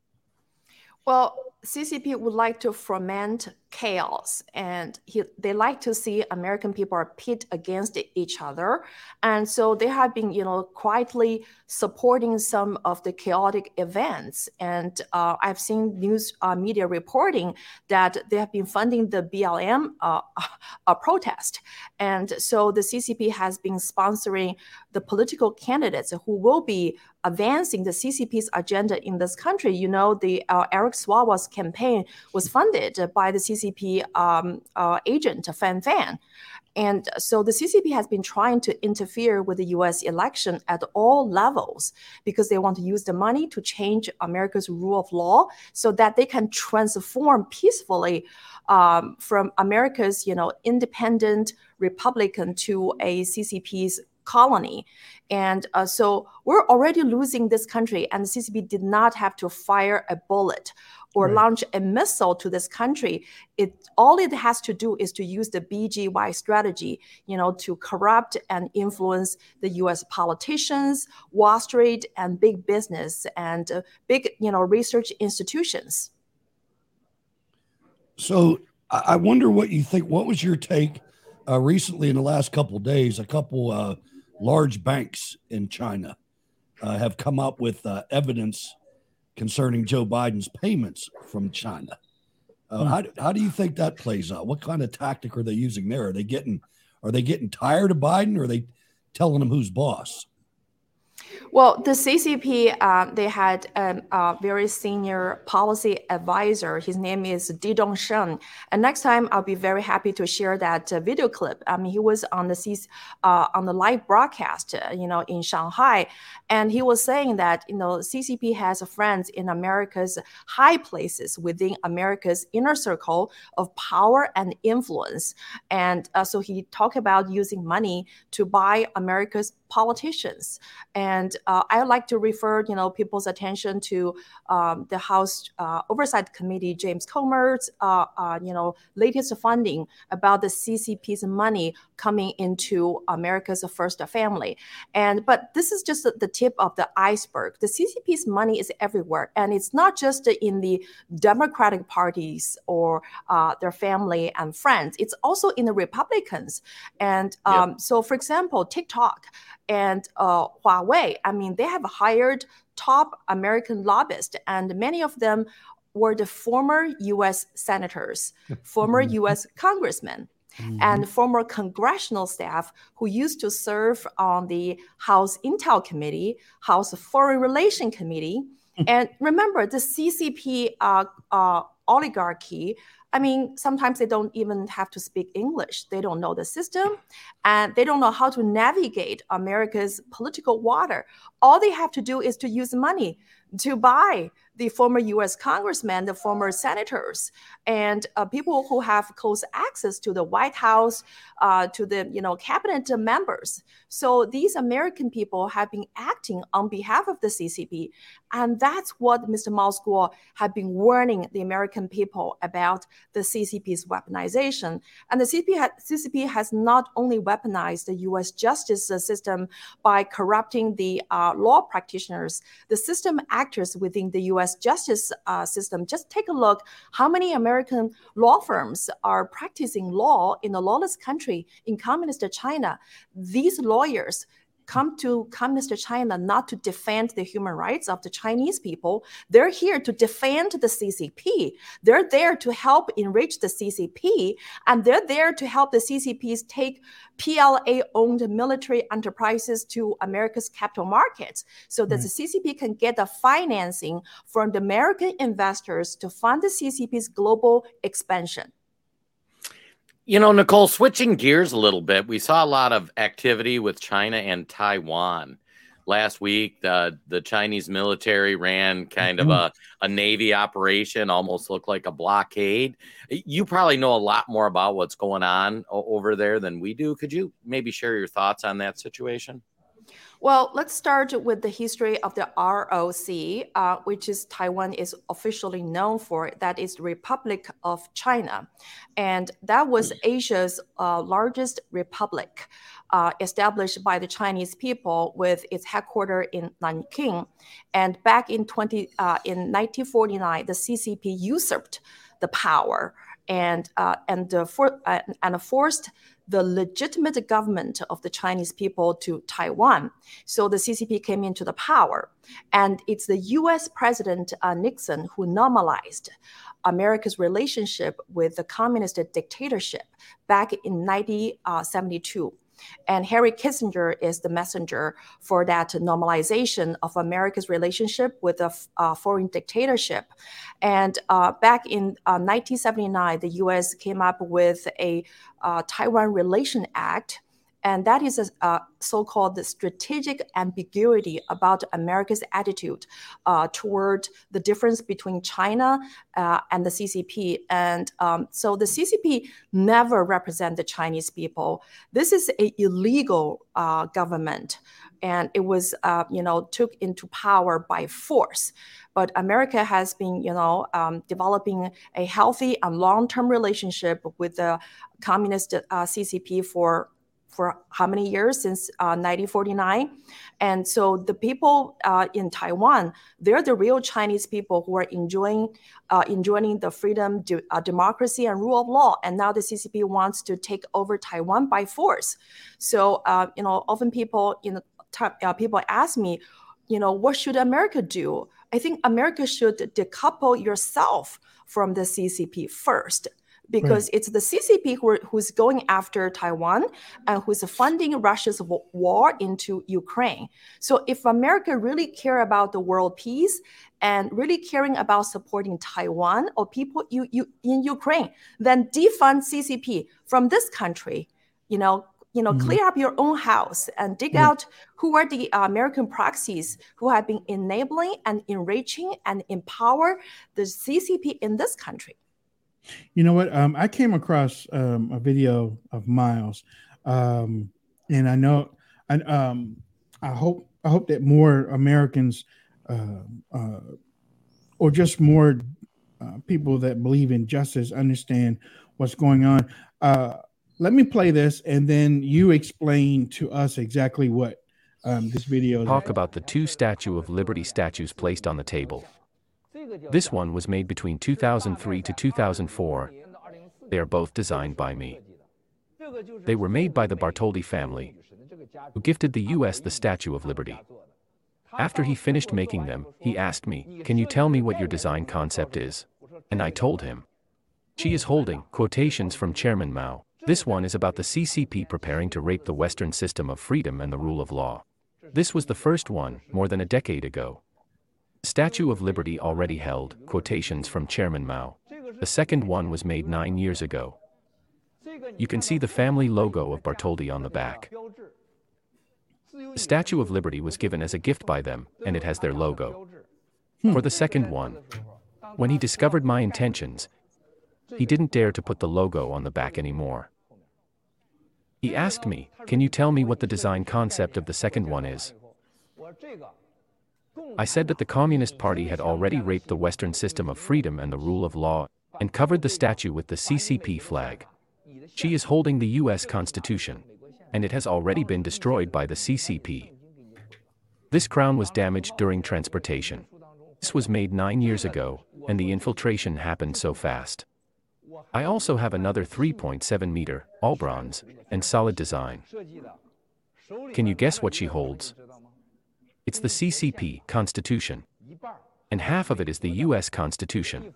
Well ccp would like to foment chaos and he, they like to see american people are pit against each other. And so they have been you know quietly supporting some of the chaotic events. And uh, i've seen news uh, media reporting that they have been funding the blm uh, protest. And so the ccp has been sponsoring the political candidates who will be advancing the ccp's agenda in this country. You know the uh, eric swalwell's campaign was funded by the ccp CCP um, uh, agent, Fang Fang. And so the CCP has been trying to interfere with the US election at all levels because they want to use the money to change America's rule of law so that they can transform peacefully um, from America's you know, independent Republican to a CCP's colony. And uh, so we're already losing this country, and the CCP did not have to fire a bullet or right. launch a missile to this country. It all it has to do is to use the BGY strategy, you know, to corrupt and influence the U.S. politicians, Wall Street, and big business and uh, big, you know, research institutions. So I wonder what you think. What was your take uh, recently in the last couple of days? A couple uh, large banks in China uh, have come up with uh, evidence concerning Joe Biden's payments from China. Uh, hmm. how, how do you think that plays out? What kind of tactic are they using there? Are they getting are they getting tired of Biden or are they telling him who's boss? Well, the CCP, uh, they had um, a very senior policy advisor. His name is Di Dongsheng. And next time, I'll be very happy to share that uh, video clip. I mean, he was on the uh, on the live broadcast, uh, you know, in Shanghai, and he was saying that you know CCP has friends in America's high places within America's inner circle of power and influence. And uh, so he talked about using money to buy America's politicians. And uh, I like to refer, you know, people's attention to um, the House uh, Oversight Committee, James Comer's, uh, uh, you know, latest funding about the CCP's money coming into America's first family. And but this is just the tip of the iceberg. The CCP's money is everywhere, and it's not just in the Democratic parties or uh, their family and friends. It's also in the Republicans. And um, yep. so, for example, TikTok and uh, Huawei, I mean, they have hired top American lobbyists, and many of them were the former US senators, former US congressmen. Mm-hmm. and former congressional staff who used to serve on the House Intel Committee, House Foreign Relation Committee. and remember, the CCP uh, uh, oligarchy I mean, sometimes they don't even have to speak English. They don't know the system and they don't know how to navigate America's political water. All they have to do is to use money to buy the former U.S. congressmen, the former senators, and uh, people who have close access to the White House, uh, to the you know cabinet members. So these American people have been acting on behalf of the CCP, and that's what Mr. Mao Guo had been warning the American people about the CCP's weaponization. And the CCP, ha- CCP has not only weaponized the U.S. justice system by corrupting the uh, law practitioners, the system actors within the U.S. justice uh, system. Just take a look how many American law firms are practicing law in a lawless country in communist China. These lawyers come to communist China not to defend the human rights of the Chinese people. They're here to defend the CCP. They're there to help enrich the CCP, and they're there to help the CCPs take PLA owned military enterprises to America's capital markets so that right. the mm. CCP can get the financing from the American investors to fund the CCP's global expansion. You know, Nicole, switching gears a little bit, we saw a lot of activity with China and Taiwan last week. The the Chinese military ran kind of mm-hmm. a, a navy operation, almost looked like a blockade. You probably know a lot more about what's going on over there than we do. Could you maybe share your thoughts on that situation? Well, let's start with the history of the ROC, uh, which is Taiwan is officially known for. That is the Republic of China, and that was Asia's uh, largest republic, uh, established by the Chinese people with its headquarters in Nanking. And back in 20 uh, in 1949, the CCP usurped the power and uh, and for, uh, and forced the legitimate government of the Chinese people to Taiwan. So the CCP came into the power. And it's the US President uh, Nixon who normalized America's relationship with the communist dictatorship back in 1972. And Harry Kissinger is the messenger for that normalization of America's relationship with a uh, foreign dictatorship. And uh, back in uh, 1979, the US came up with a uh, Taiwan Relation Act and that is a, a so-called strategic ambiguity about America's attitude uh, toward the difference between China uh, and the CCP. And um, so the CCP never represent the Chinese people. This is a illegal uh, government, and it was, uh, you know, took into power by force. But America has been, you know, um, developing a healthy and long-term relationship with the communist uh, CCP for for how many years since uh, 1949 and so the people uh, in taiwan they're the real chinese people who are enjoying uh, enjoying the freedom de- uh, democracy and rule of law. And now the ccp wants to take over taiwan by force. So uh, you know often people you know uh, people ask me you know what should america do? I think america should decouple yourself from the ccp first because right. it's the CCP who are, who's going after Taiwan and who's funding Russia's war into Ukraine. So if America really care about the world peace and really caring about supporting Taiwan or people you, you, in Ukraine, then defund CCP from this country. You know, you know, mm-hmm. clear up your own house and dig out who are the uh, American proxies who have been enabling and enriching and empower the CCP in this country. You know what? Um, I came across um, a video of Miles, um, and I know, I, um, I hope, I hope that more Americans, uh, uh, or just more uh, people that believe in justice, understand what's going on. Uh, let me play this, and then you explain to us exactly what um, this video. Talk about the two Statue of Liberty statues placed on the table. This one was made between 2003 to 2004. They are both designed by me. They were made by the Bartholdi family, who gifted the US the Statue of Liberty. After he finished making them, he asked me, Can you tell me what your design concept is? And I told him. She is holding quotations from Chairman Mao. This one is about the CCP preparing to rape the Western system of freedom and the rule of law. This was the first one, more than a decade ago. Statue of Liberty already held quotations from Chairman Mao. The second one was made nine years ago. You can see the family logo of Bartholdi on the back. The Statue of Liberty was given as a gift by them, and it has their logo. Hmm. For the second one, when he discovered my intentions, he didn't dare to put the logo on the back anymore. He asked me, Can you tell me what the design concept of the second one is? I said that the Communist Party had already raped the Western system of freedom and the rule of law, and covered the statue with the CCP flag. She is holding the US Constitution, and it has already been destroyed by the CCP. This crown was damaged during transportation. This was made nine years ago, and the infiltration happened so fast. I also have another 3.7 meter, all bronze, and solid design. Can you guess what she holds? It's the CCP Constitution. And half of it is the US Constitution.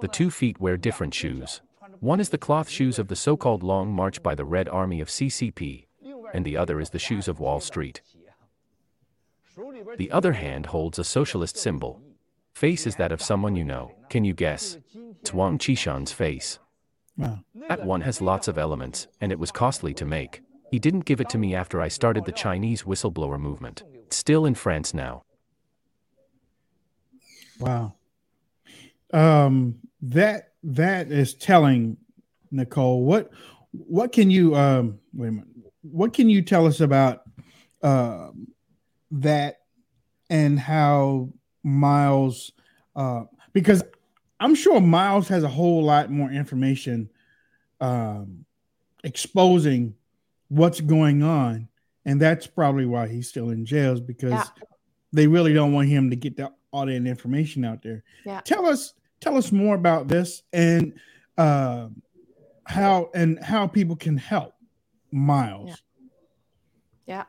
The two feet wear different shoes. One is the cloth shoes of the so called Long March by the Red Army of CCP, and the other is the shoes of Wall Street. The other hand holds a socialist symbol. Face is that of someone you know. Can you guess? It's Wang Qishan's face. Wow. That one has lots of elements, and it was costly to make. He didn't give it to me after I started the Chinese whistleblower movement. It's still in France now. Wow. Um, that that is telling, Nicole. What what can you um wait a minute? What can you tell us about uh, that and how Miles? Uh, because I'm sure Miles has a whole lot more information um, exposing what's going on, and that's probably why he's still in jails because Yeah. they really don't want him to get the, all that information out there. Yeah. Tell us, tell us more about this and uh, how and how people can help Miles. Yeah.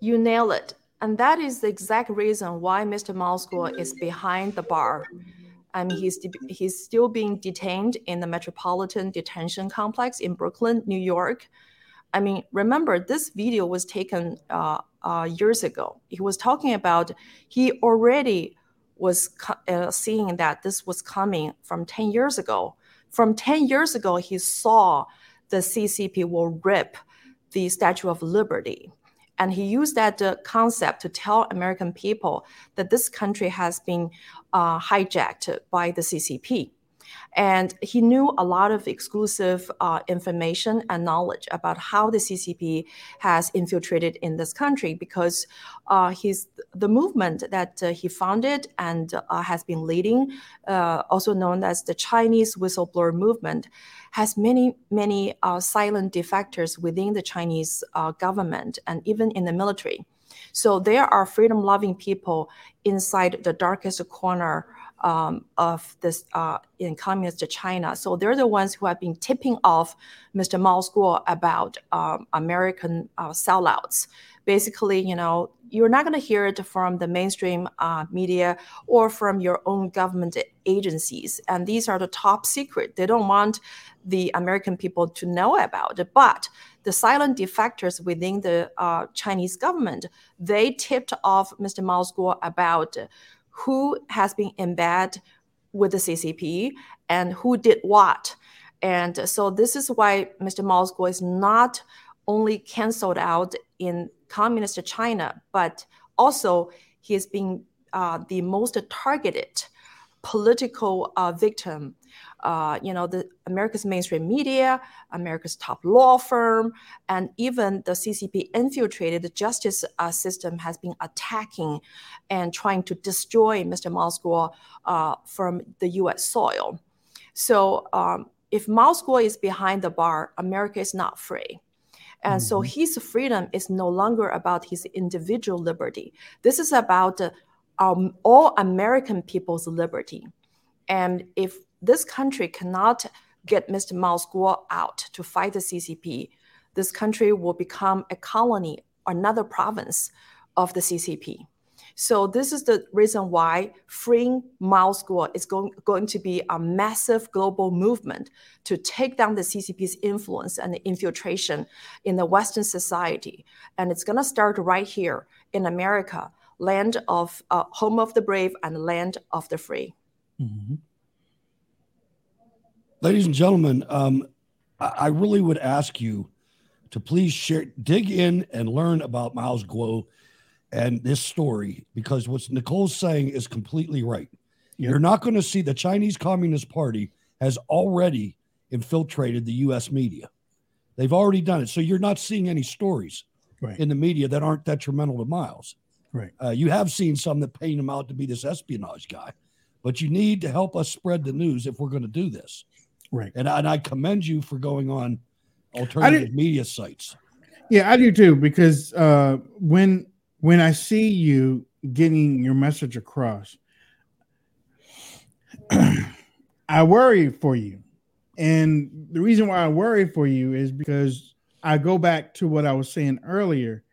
You nail it. And that is the exact reason why Mr. Miles Guo is behind the bar. And he's, de- he's still being detained in the Metropolitan Detention Complex in Brooklyn, New York. I mean, remember, this video was taken uh, uh, years ago. He was talking about he already was co- uh, seeing that this was coming from 10 years ago. From 10 years ago, he saw the CCP will rip the Statue of Liberty. And he used that uh, concept to tell American people that this country has been uh, hijacked by the CCP. And he knew a lot of exclusive uh, information and knowledge about how the CCP has infiltrated in this country because uh, he's the movement that uh, he founded and uh, has been leading, uh, also known as the Chinese whistleblower movement, has many, many uh, silent defectors within the Chinese government and even in the military. So there are freedom loving people inside the darkest corner um, of this uh, in communist China. So they're the ones who have been tipping off Mr. Mao Guo about um, American uh, sellouts. Basically, you know, you're not going to hear it from the mainstream uh, media or from your own government agencies. And these are the top secret. They don't want the American people to know about it. But the silent defectors within the uh, Chinese government, they tipped off Mr. Mao Guo about who has been in bed with the CCP and who did what. And so this is why Mr. Mao Guo is not only canceled out in communist China, but also he is being uh, the most targeted political uh, victim. Uh, you know, the America's mainstream media, America's top law firm, and even the CCP infiltrated justice uh, system has been attacking and trying to destroy Mr. Mao uh, from the U.S. soil. So um, if Mao is behind the bar, America is not free. And so his freedom is no longer about his individual liberty. This is about uh, um, all American people's liberty. And if this country cannot get Mr. Mao Guo out to fight the CCP, this country will become a colony, another province of the CCP. So this is the reason why freeing Mao Guo is going, going to be a massive global movement to take down the CCP's influence and infiltration in the Western society. And it's going to start right here in America, land of uh, home of the brave and land of the free. Ladies and gentlemen, um, I, really would ask you to please share, dig in and learn about Miles Guo and this story because what Nicole's saying is completely right. You're not going to see the Chinese Communist Party has already infiltrated the U.S. media. They've already done it. So you're not seeing any stories Right. in the media that aren't detrimental to Miles. Right. Uh, you have seen some that paint him out to be this espionage guy, but you need to help us spread the news if we're going to do this. Right. And, I- and I commend you for going on alternative media sites. Yeah, I do too because uh, when when I see you getting your message across, I worry for you, and the reason why I worry for you is because I go back to what I was saying earlier.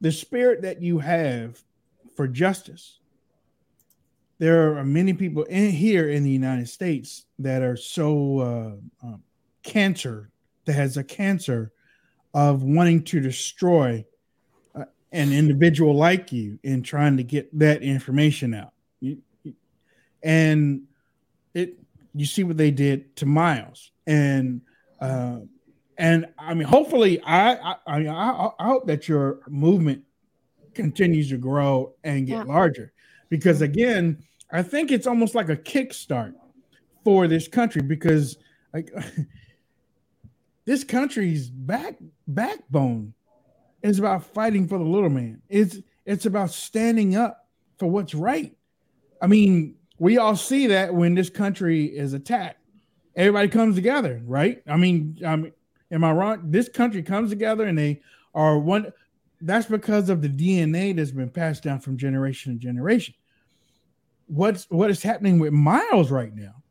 The spirit that you have for justice. There are many people in here in the United States that are so uh, um, cancer that has a cancer of wanting to destroy uh, an individual like you in trying to get that information out. You, you- and it, you see what they did to Miles, and uh, and I mean, hopefully, I I I, I hope that your movement continues to grow and get yeah. larger, because again, I think it's almost like a kickstart for this country because like this country's back backbone is about fighting for the little man. It's it's about standing up for what's right. I mean, we all see that when this country is attacked, everybody comes together, right? I mean, I mean Am I wrong? This country comes together and they are one. That's because of the DNA that's been passed down from generation to generation. What's what is happening with Miles right now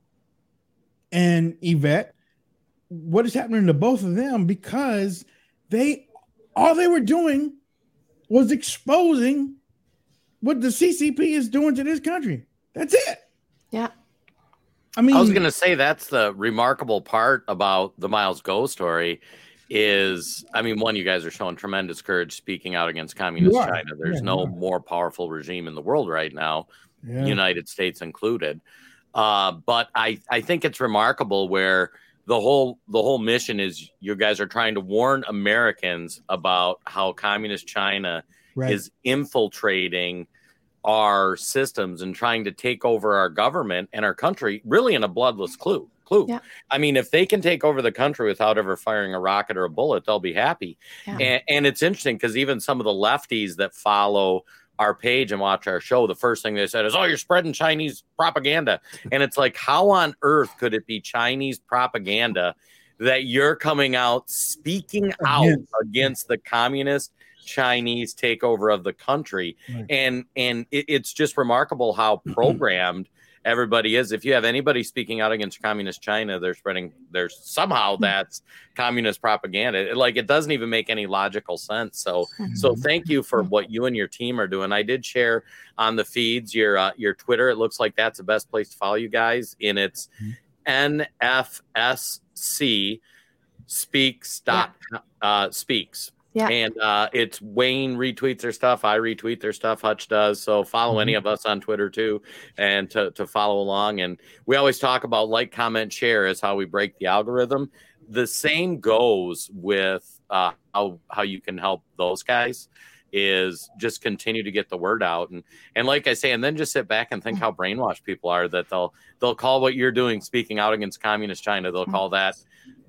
and Yvette? What is happening to both of them because they all they were doing was exposing what the CCP is doing to this country. That's it. Yeah. I mean, I was going to say that's the remarkable part about the Miles Guo story is I mean, one, you guys are showing tremendous courage speaking out against communist China. There's yeah, no more powerful regime in the world right now. United States included. Uh, but I, I think it's remarkable where the whole the whole mission is you guys are trying to warn Americans about how communist China right. is infiltrating our systems and trying to take over our government and our country really in a bloodless clue clue yeah. i mean if they can take over the country without ever firing a rocket or a bullet they'll be happy yeah. and, and it's interesting because even some of the lefties that follow our page and watch our show the first thing they said is oh you're spreading chinese propaganda and it's like how on earth could it be chinese propaganda that you're coming out speaking out against the communist Chinese takeover of the country. Right. And and it, it's just remarkable how programmed everybody is. If you have anybody speaking out against communist China, they're spreading there's somehow hmm. that's communist propaganda. It, like it doesn't even make any logical sense. So mm-hmm. so thank you for what you and your team are doing. I did share on the feeds your uh, your Twitter. It looks like that's the best place to follow you guys in its. NFSC speaks dot yeah. uh, speaks yeah. And uh, it's Wayne retweets their stuff. I retweet their stuff. Hutch does. So follow mm-hmm. any of us on Twitter too, and to, to follow along. And we always talk about like, comment, share is how we break the algorithm. The same goes with uh, how how you can help those guys is just continue to get the word out and and like I say, and then just sit back and think how brainwashed people are that they'll they'll call what you're doing speaking out against communist China. They'll call that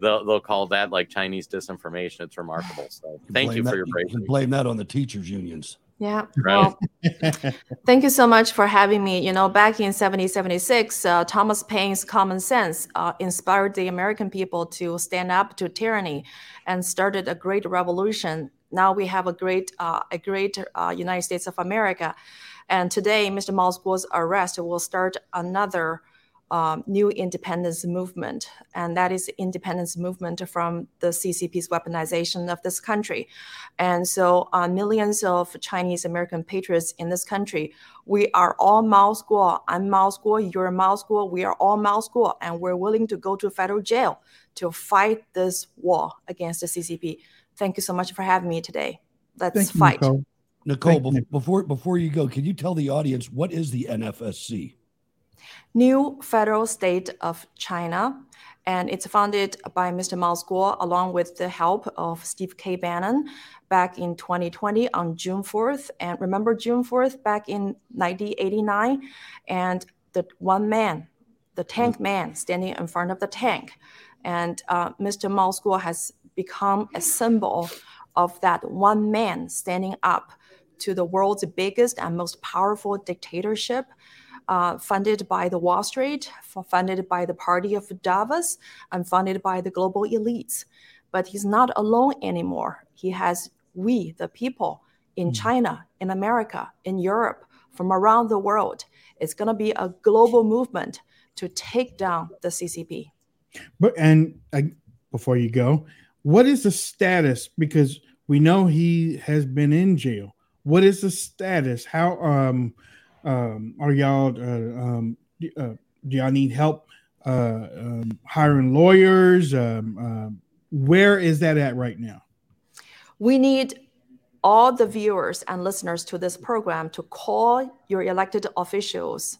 they'll, they'll call that like Chinese disinformation. It's remarkable. So thank you for that, your bravery. Blame that on the teachers unions. Yeah. Right. Well, thank you so much for having me. You know, back in 1776, uh, Thomas Paine's common sense uh, inspired the American people to stand up to tyranny and started a great revolution. Now we have a great, uh, a great uh, United States of America. And today, Mr. Guo's arrest will start another um, new independence movement, and that is independence movement from the CCP's weaponization of this country. And so, uh, millions of Chinese American patriots in this country, we are all Mao Guo. I'm Mao Guo. You're Mao Guo. We are all Mao Guo, and we're willing to go to federal jail to fight this war against the CCP. Thank you so much for having me today. Let's Thank fight. Nicole, Nicole before before you go, can you tell the audience what is the NFSC? new federal state of China. And it's founded by Mr. Miles Guo along with the help of Steve K. Bannon back in 2020 on June 4th. And remember June 4th back in 1989? And the one man, the tank mm-hmm. man standing in front of the tank. And uh, Mr. Miles Guo has become a symbol of that one man standing up to the world's biggest and most powerful dictatorship uh, funded by the Wall Street, funded by the Party of Davos, and funded by the global elites. But he's not alone anymore. He has we, the people in hmm. China, in America, in Europe, from around the world. It's going to be a global movement to take down the CCP. But and uh, before you go, what is the status? Because we know he has been in jail. What is the status? How um um, are y'all uh, um, uh, do y'all need help uh, um, hiring lawyers? Um, um, where is that at right now? We need all the viewers and listeners to this program to call your elected officials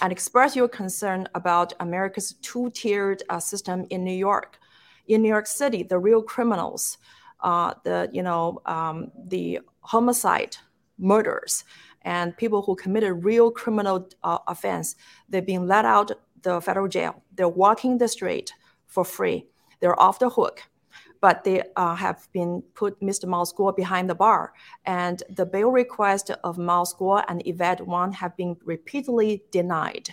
and express your concern about America's two-tiered uh, system in New York. In New York City, the real criminals, uh, the you know um, the homicide, murders, and people who committed real criminal uh, offense, they've been let out the federal jail. They're walking the street for free. They're off the hook but they uh, have been put Mr. Mao behind the bar. And the bail request of Mao and Yvette Wang have been repeatedly denied.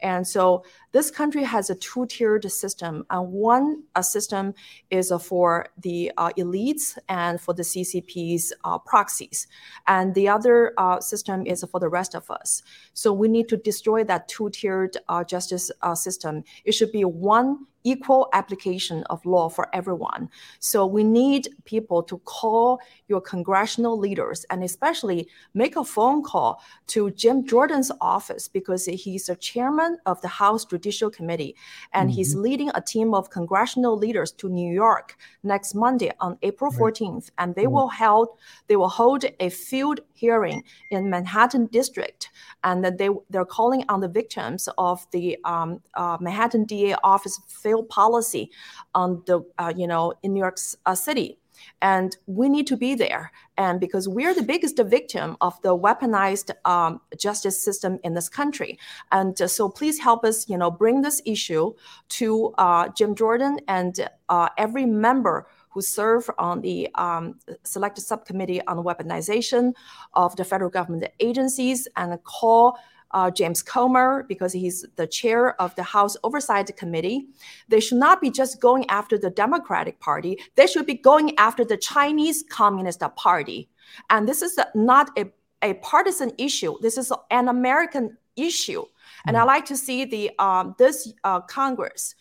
And so this country has a two-tiered system. And one system is for the uh, elites and for the CCP's uh, proxies. And the other uh, system is for the rest of us. So we need to destroy that two-tiered justice system. It should be one equal application of law for everyone. So we need people to call your congressional leaders and especially make a phone call to Jim Jordan's office because he's the chairman of the House Judicial Committee and mm-hmm. he's leading a team of congressional leaders to New York next Monday on April 14th and they mm-hmm. will held they will hold a field hearing in Manhattan district and they they're calling on the victims of the um, uh, Manhattan DA office failed policy on the uh, you know in New York uh, City and we need to be there. And because we're the biggest victim of the weaponized um, justice system in this country. And uh, so please help us you know bring this issue to uh, jim jordan and uh, every member who serve on the um, selected subcommittee on weaponization of the federal government agencies and call uh, James Comer because he's the chair of the House Oversight Committee. They should not be just going after the Democratic Party, they should be going after the Chinese Communist Party. And this is not a, a partisan issue, this is an American issue. And I mm. like to see the um, this uh, Congress,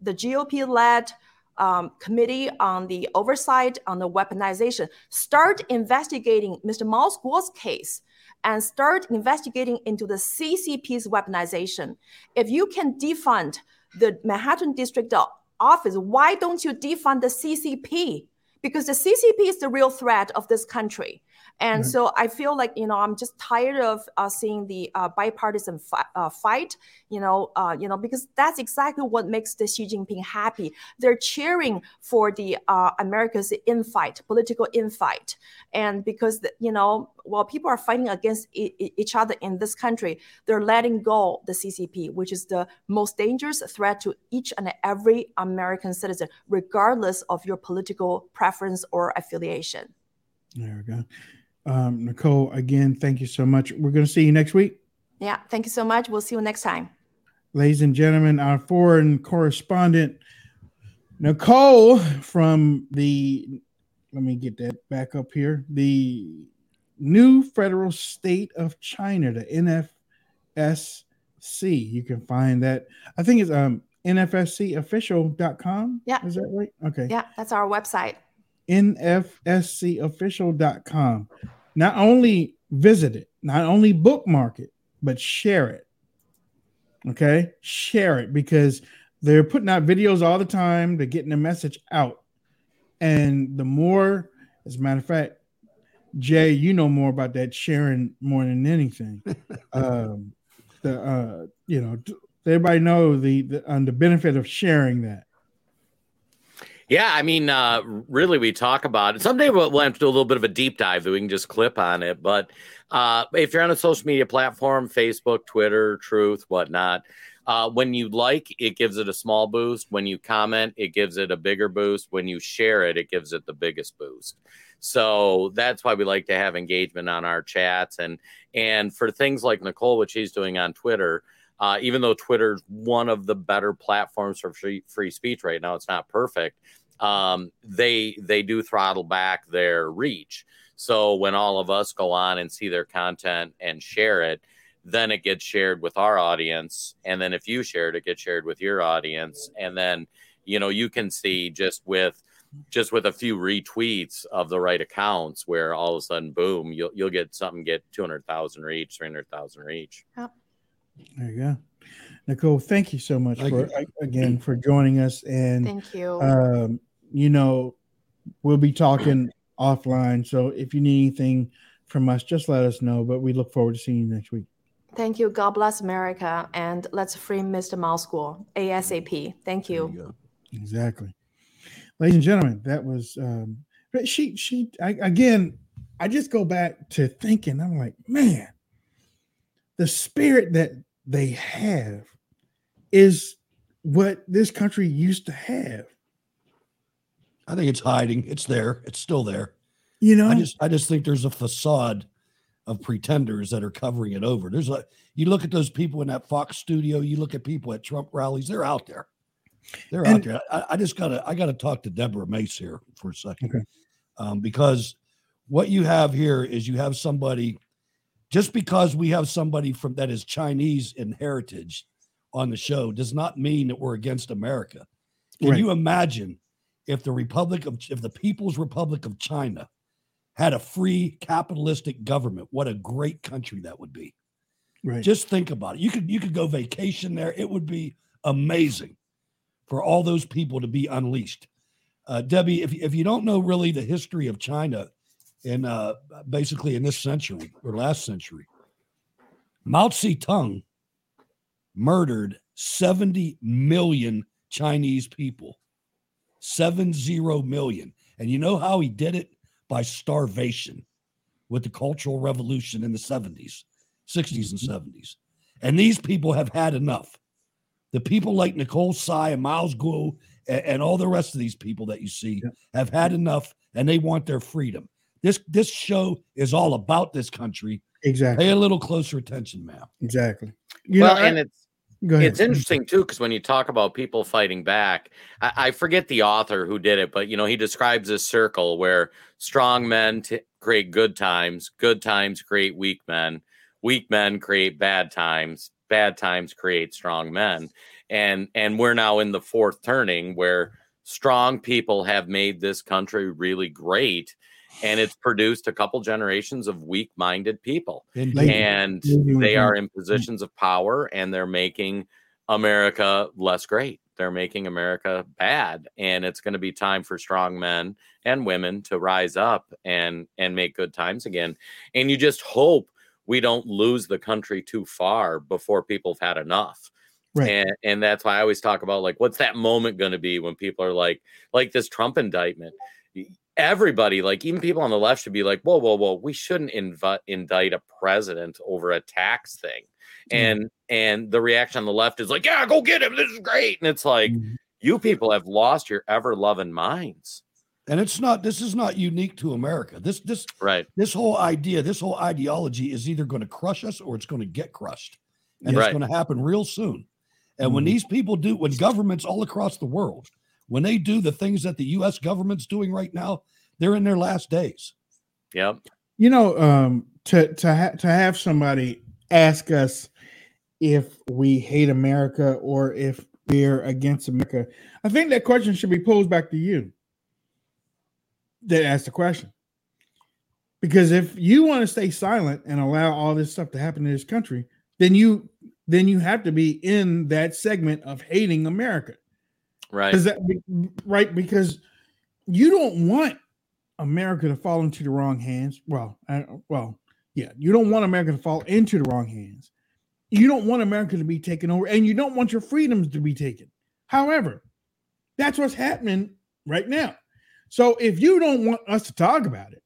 the GOP led um, committee on the oversight on the weaponization start investigating Mr. Mao Guo's case and start investigating into the CCP's weaponization. If you can defund the Manhattan District Office, why don't you defund the CCP? Because the CCP is the real threat of this country. And mm-hmm. so I feel like, you know, I'm just tired of uh, seeing the uh, bipartisan fi- uh, fight, you know, uh, you know, because that's exactly what makes the Xi Jinping happy. They're cheering for the uh, America's infight, political infight. And because, the, you know, while people are fighting against I- each other in this country, they're letting go the CCP, which is the most dangerous threat to each and every American citizen, regardless of your political preference or affiliation. There we go. Um, Nicole, again, thank you so much. We're going to see you next week. Yeah, thank you so much. We'll see you next time. Ladies and gentlemen, our foreign correspondent, Nicole from the, let me get that back up here, the new federal state of China, the NFSC. You can find that. I think it's um nfscofficial.com. Yeah. Is that right? Okay. Yeah, that's our website nfscofficial.com. Not only visit it, not only bookmark it, but share it. Okay? Share it because they're putting out videos all the time. They're getting the message out. And the more, as a matter of fact, Jay, you know more about that sharing more than anything. um, the uh, you know, everybody know the the, um, the benefit of sharing that. Yeah, I mean, uh, really, we talk about it. Someday we'll, we'll, have to do a little bit of a deep dive that we can just clip on it. But uh, if you're on a social media platform, Facebook, Twitter, Truth, whatnot, uh, when you like, it gives it a small boost. When you comment, it gives it a bigger boost. When you share it, it gives it the biggest boost. So that's why we like to have engagement on our chats and and for things like Nicole, what she's doing on Twitter. Uh, even though Twitter's one of the better platforms for free, free speech right now, it's not perfect um, they they do throttle back their reach. So when all of us go on and see their content and share it, then it gets shared with our audience, and then if you share it, it gets shared with your audience, and then you know you can see just with just with a few retweets of the right accounts where all of a sudden boom you'll you'll get something get 200,000 reach 300,000 reach yep. there you go Nicole thank you so much thank for you. again for joining us and thank you um, you know, we'll be talking offline. So if you need anything from us, just let us know. But we look forward to seeing you next week. Thank you. God bless America. And let's free Mr. Mao Guo ASAP. Thank you. you exactly. ladies and gentlemen, that was. Um, but she, she, I, again, I just go back to thinking. I'm like, man, the spirit that they have is what this country used to have. I think it's hiding. It's there. It's still there. You know, I just I just think there's a facade of pretenders that are covering it over. There's a you look at those people in that Fox studio, you look at people at Trump rallies, they're out there. They're And- out there. I, I just gotta I gotta talk to Deborah Mace here for a second. Okay. Um, because what you have here is you have somebody just because we have somebody from that is Chinese in heritage on the show does not mean that we're against America. Can Right. you imagine if the Republic of if the People's Republic of China had a free capitalistic government, what a great country that would be. Right. Just think about it. You could you could go vacation there. It would be amazing for all those people to be unleashed. Uh, Debbie, if if you don't know really the history of China in uh, basically in this century or last century, Mao Zedong murdered 70 million Chinese people. Seven zero million. And you know how he did it? By starvation with the Cultural Revolution in the 70s, 60s, and 70s. And these people have had enough. The people like Nicole Sy and Miles Guo and, and all the rest of these people that you see have had enough and they want their freedom. This this show is all about this country. Exactly. Pay a little closer attention, ma'am. Exactly. You well, know, I- and it's it's interesting too because when you talk about people fighting back, I, I forget the author who did it, but you know he describes this circle where strong men t- create good times, good times create weak men, weak men create bad times, bad times create strong men, and and we're now in the fourth turning where strong people have made this country really great. And it's produced a couple generations of weak-minded people, Indeed. and they are in mm. positions of power, and they're making America less great. They're making America bad, and it's going to be time for strong men and women to rise up and and make good times again. And you just hope we don't lose the country too far before people have had enough. Right. And and that's why I always talk about like what's that moment going to be when people are like like this Trump indictment. Everybody, like even people on the left, should be like, "Whoa, whoa, whoa! We shouldn't invi- indict a president over a tax thing." And and the reaction on the left is like, "Yeah, go get him! This is great!" And it's like, mm-hmm. you people have lost your ever loving minds. And it's not this is not unique to America. This this right. this whole idea, this whole ideology is either going to crush us or it's going to get crushed. And Right. it's going to happen real soon. And when mm-hmm. these people do when governments all across the world, when they do the things that the US government's doing right now, they're in their last days. Yep. you know, um, to to ha- to have somebody ask us if we hate America or if we're against America, I think that question should be posed back to you. That asked the question, because if you want to stay silent and allow all this stuff to happen in this country, then you then you have to be in that segment of hating America. Right. That right? Because you don't want America to fall into the wrong hands. Well, I, well, yeah, you don't want America to fall into the wrong hands. You don't want America to be taken over, and you don't want your freedoms to be taken. However, that's what's happening right now. So if you don't want us to talk about it,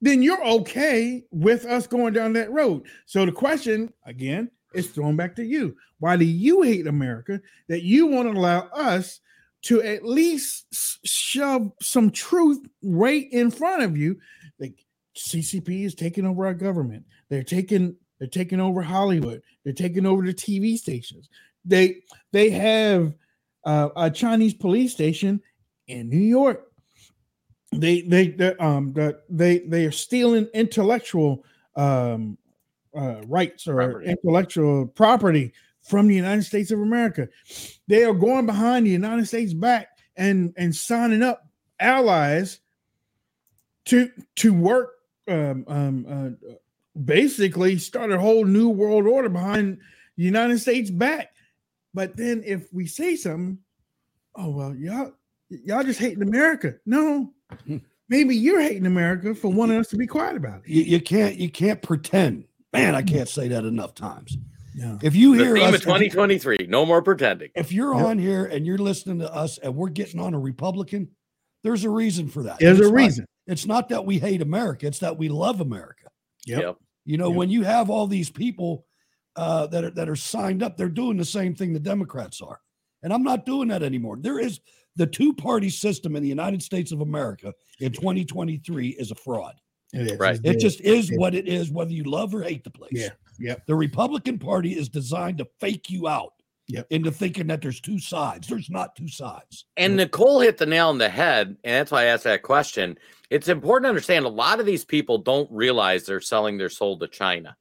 then you're okay with us going down that road. So the question again is thrown back to you. Why do you hate America that you want to allow us to at least shove some truth right in front of you? Like CCP is taking over our government. They're taking they're taking over Hollywood. They're taking over the TV stations. They they have uh, a Chinese police station in New York. They they they um the, they they are stealing intellectual um uh, rights or Property. intellectual property from the United States of America. They are going behind the United States back and and signing up allies to to work um, um, uh, basically start a whole new world order behind the United States back. But then if we say something, oh well, y'all y'all just hating America. No, maybe you're hating America for wanting us to be quiet about it. You, you can't you can't pretend. Man, I can't say that enough times. Yeah. If you The hear theme us, of 2023. No more pretending. if you're on here and you're listening to us and we're getting on a Republican, There's a reason for that. There's It's a not- reason. it's not that we hate America, it's that we love America. Yep. You know, Yep. when you have all these people uh, that are that are signed up, they're doing the same thing the Democrats are, and I'm not doing that anymore. There is the two-party system in the United States of America in 2023 is a fraud. It is. Right. It dead. just is It's what it is, whether you love or hate the place. Yeah. Yep. The Republican Party is designed to fake you out Yep. into thinking that there's two sides. There's not two sides. And Nicole hit the nail on the head, and that's why I asked that question. It's important to understand a lot of these people don't realize they're selling their soul to China.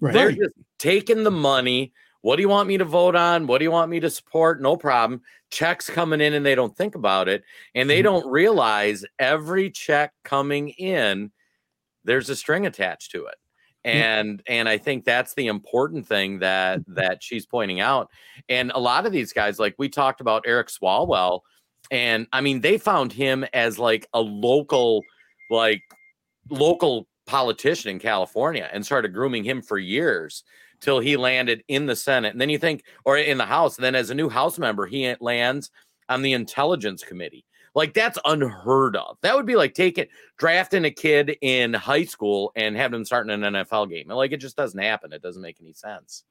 Right. They're just taking the money. What do you want me to vote on? What do you want me to support? No problem. Checks coming in and they don't think about it. And they Mhm. don't realize every check coming in, there's a string attached to it. And and I think that's the important thing that mm-hmm. that she's pointing out. And a lot of these guys, like we talked about Eric Swalwell, and I mean, they found him as like a local, like local politician in California and started grooming him for years till he landed in the Senate. And then you think, or in the House, and then as a new House member, he lands on the Intelligence Committee. Like that's unheard of. That would be like taking drafting a kid in high school and having him start in an NFL game. Like it just doesn't happen. It doesn't make any sense.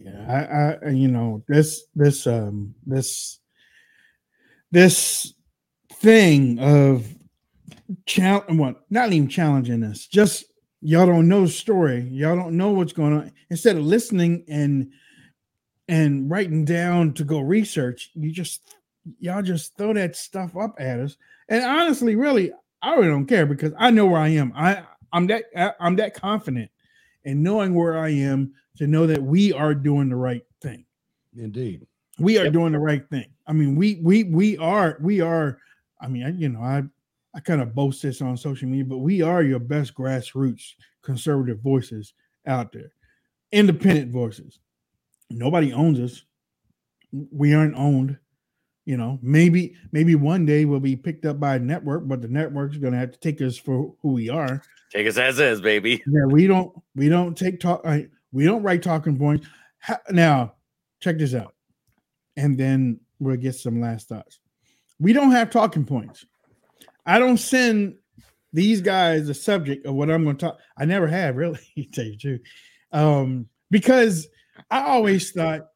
Yeah, I, I, you know, this, this, um, this, this thing of challenge, what, not even challenging us, just y'all don't know the story, y'all don't know what's going on. Instead of listening and and writing down to go research, you just y'all just throw that stuff up at us. And honestly, really, I really don't care because I know where I am. I I'm that I- I'm that confident in knowing where I am to know that we are doing the right thing. Indeed. We are doing the right thing. I mean, we we we are we are. I mean, I, you know, I I kind of boast this on social media, but we are your best grassroots conservative voices out there, independent voices. Nobody owns us. We aren't owned. You know, maybe maybe one day we'll be picked up by a network, but the network's going to have to take us for who we are. Take us as is, baby. Yeah, we don't we don't take talk. I, we don't write talking points. Now, check this out, and then we'll get some last thoughts. We don't have talking points. I don't send these guys a subject of what I'm going to talk. I never have really. to tell you the truth, um, because I always thought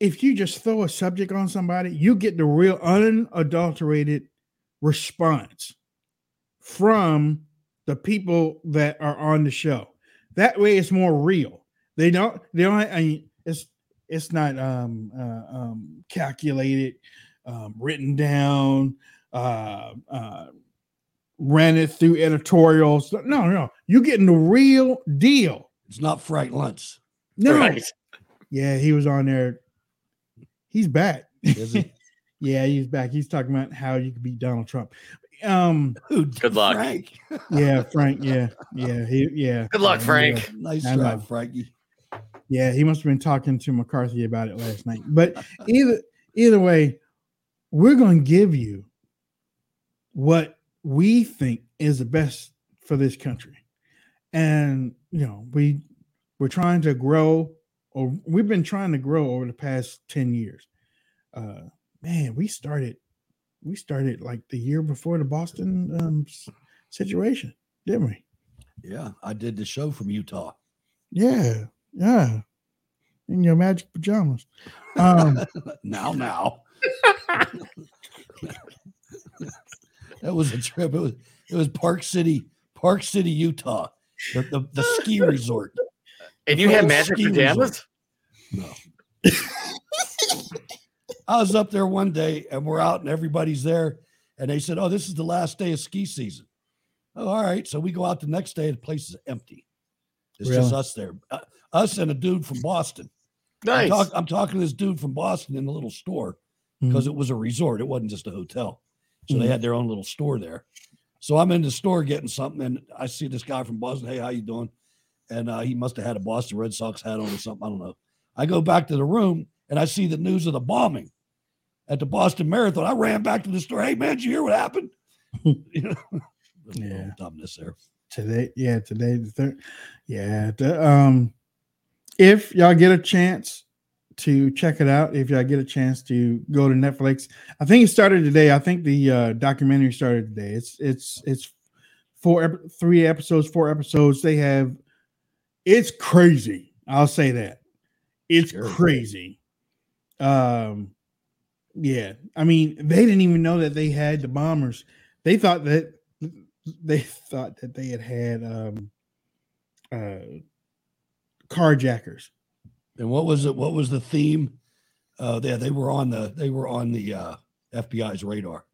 if you just throw a subject on somebody, you get the real unadulterated response from the people that are on the show. That way, it's more real. They don't. They don't. I mean, it's it's not um, uh, um, calculated, um, written down, uh, uh, ran it through editorials. No, no, you're getting the real deal. It's not Frank Luntz. No. Right. Yeah, he was on there. He's back. Is he? yeah, he's back. He's talking about how you could beat Donald Trump. Um, Good luck. Frank. yeah, Frank. Yeah, yeah, he, yeah. Good luck, Frank. yeah. Nice I try. Frankie. Yeah, he must have been talking to McCarthy about it last night. But either either way, we're going to give you what we think is the best for this country. And you know, we we're trying to grow or we've been trying to grow over the past 10 years. Uh man, we started we started like the year before the Boston um situation, didn't we? Yeah, I did the show from Utah. Yeah, yeah. In your magic pajamas. Um, now, now. that was a trip. It was it was Park City, Park City, Utah, the the, the ski resort. And you had magic ski pajamas? No. I was up there one day and we're out and everybody's there. And they said, Oh, this is the last day of ski season. Oh, all right. So we go out the next day and the place is empty. It's just us there. Uh, us and a dude from Boston. Nice. I'm, talk- I'm talking to this dude from Boston in the little store because it was a resort. It wasn't just a hotel. So they Mhm. had their own little store there. So I'm in the store getting something, and I see this guy from Boston. Hey, how you doing? And uh, he must have had a Boston Red Sox hat on or something. I don't know. I go back to the room and I see the news of the bombing at the Boston Marathon. I ran back to the store. Hey, man, did you hear what happened? you know, Yeah. dumbness there. today yeah today the third yeah the, um if y'all get a chance to check it out if y'all get a chance to go to Netflix. I think it started today. I think the uh, documentary started today. It's it's it's four three episodes, four episodes. They have it's crazy. I'll say that. It's Sure. crazy. Um yeah. I mean, they didn't even know that they had the bombers. They thought that they thought that they had had um uh carjackers. And what was it? What was the theme? Uh, yeah, they were on the they were on the uh, FBI's radar.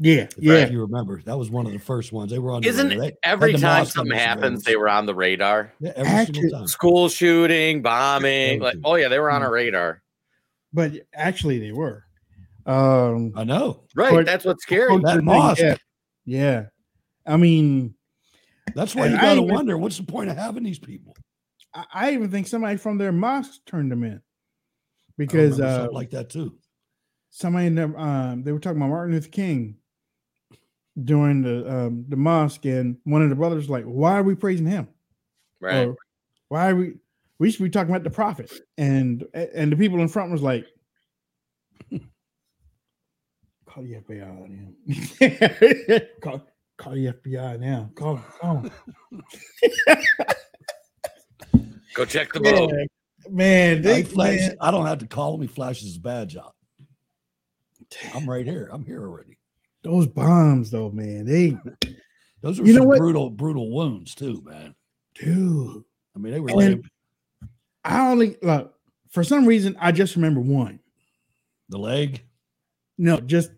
Yeah, If yeah. you remember, that was one of the first ones. They were on. the Isn't radar. They every the time something happens, radars. they were on the radar? Yeah, every Actually- single time. School shooting, bombing, like oh yeah, they were on a radar. But actually they were. Um I know. Right, But- that's what's scary. That mosque. Yeah. yeah. I mean, That's why you got to even- wonder what's the point of having these people? I, I even think somebody from their mosque turned them in because remember uh, like that too. somebody in their, um, they were talking about Martin Luther King during the um, the mosque, and one of the brothers was like, "Why are we praising him? Right. Or, why are we? We should be talking about the prophet." And and the people in front was like, "Call the FBI on him. call, call the FBI now. Call. Call. Go check the boat. Yeah, man, I, they, flash, man, I don't have to call him. He flashes his badge out. I'm right here. I'm here already. Those bombs though, man, they Those were You know some what? brutal, brutal wounds too, man. dude. I mean, they were And laying I only look for some reason I just remember one. the leg. No, just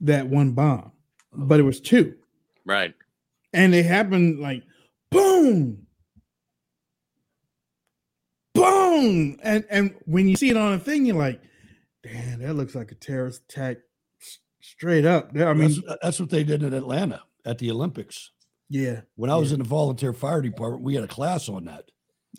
that one bomb, but it was two, Right. and they happened like boom, boom, and and when you see it on a thing, you're like, damn, that looks like a terrorist attack, s- straight up. I mean, that's, that's what they did in Atlanta at the Olympics. yeah, When I was Yeah. in the volunteer fire department, we had a class on that.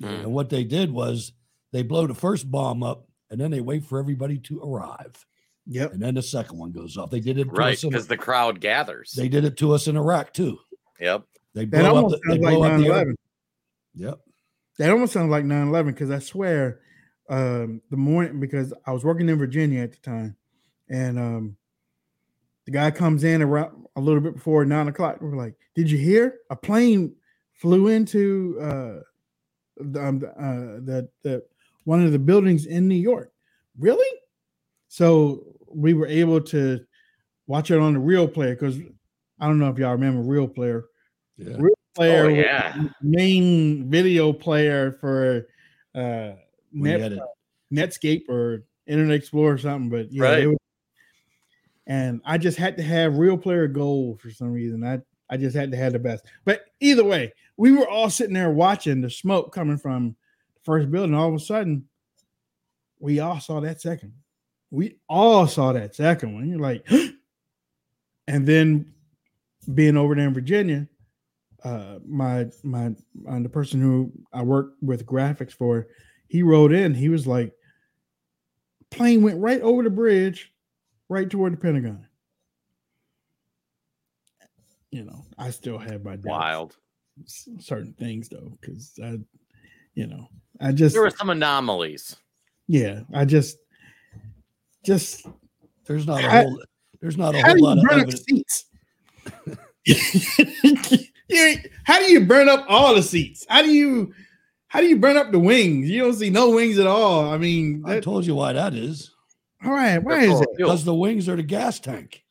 Mm. And what they did was they blow the first bomb up and then they wait for everybody to arrive. yep, And then the second one goes off. They did it Right, us because the crowd gathers. they did it to us in Iraq too. Yep. They that blow up the, they sounds like blow up the 9/11. air- Yep. That almost sounds like 9 11 because I swear um, the morning, because I was working in Virginia at the time, and um, the guy comes in around a little bit before nine o'clock. We're like, Did you hear? A plane flew into uh, the, um, the, uh, the, the one of the buildings in New York. Really? So we were able to watch it on the real player because I don't know if y'all remember real player. Yeah. Real player Oh, yeah. main video player for uh Net. Netscape or Internet Explorer or something, but yeah, Right. they were- and I just had to have real player gold for some reason. I I just had to have the best. But either way, we were all sitting there watching the smoke coming from the first building. All of a sudden, we all saw that second. We all saw that second one. You're like, and then being over there in Virginia, uh, my my uh, the person who I work with graphics for, he wrote in. He was like, plane went right over the bridge, right toward the Pentagon. You know, I still have my. Wild. certain things though, because I, you know, I just There were some anomalies. yeah, I just just There's not a How- whole there's not a whole lot of evidence. seats? You how do you burn up all the seats? How do you how do you burn up the wings? You don't see no wings at all. I mean, I told you why that is. All right, why is it? Because the wings are the gas tank.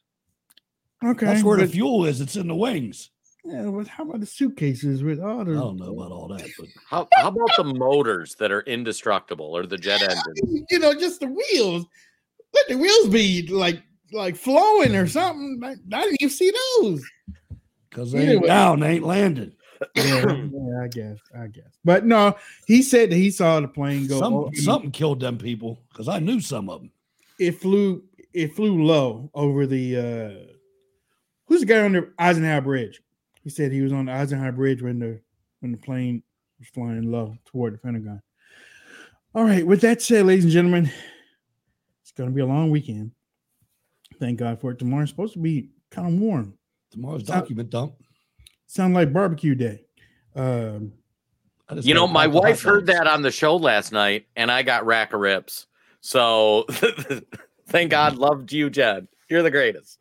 Okay, That's where the fuel is. It's in the wings. Yeah, but how about the suitcases with all the? I don't know about all that, but How, how about the motors that are indestructible or the jet engine? You know, just the wheels. Let the wheels be like like flowing or mm-hmm. something. I, I didn't even see those. because they ain't down, they ain't landing. Yeah, yeah, I guess, I guess. But no, he said that he saw the plane go. Some, o- something killed them people because I knew some of them. It flew. It flew low over the. uh Who's the guy on the Eisenhower Bridge? He said he was on the Eisenhower Bridge when the when the plane was flying low toward the Pentagon. All right. With that said, ladies and gentlemen, it's going to be a long weekend. Thank God for it. Tomorrow's supposed to be kind of warm. Tomorrow's Sound- document dump. Sound like barbecue day. Um, You know, my hot- hot wife heard that on the show last night, and I got rack of ribs. So thank God, loved you, Jed. You're the greatest.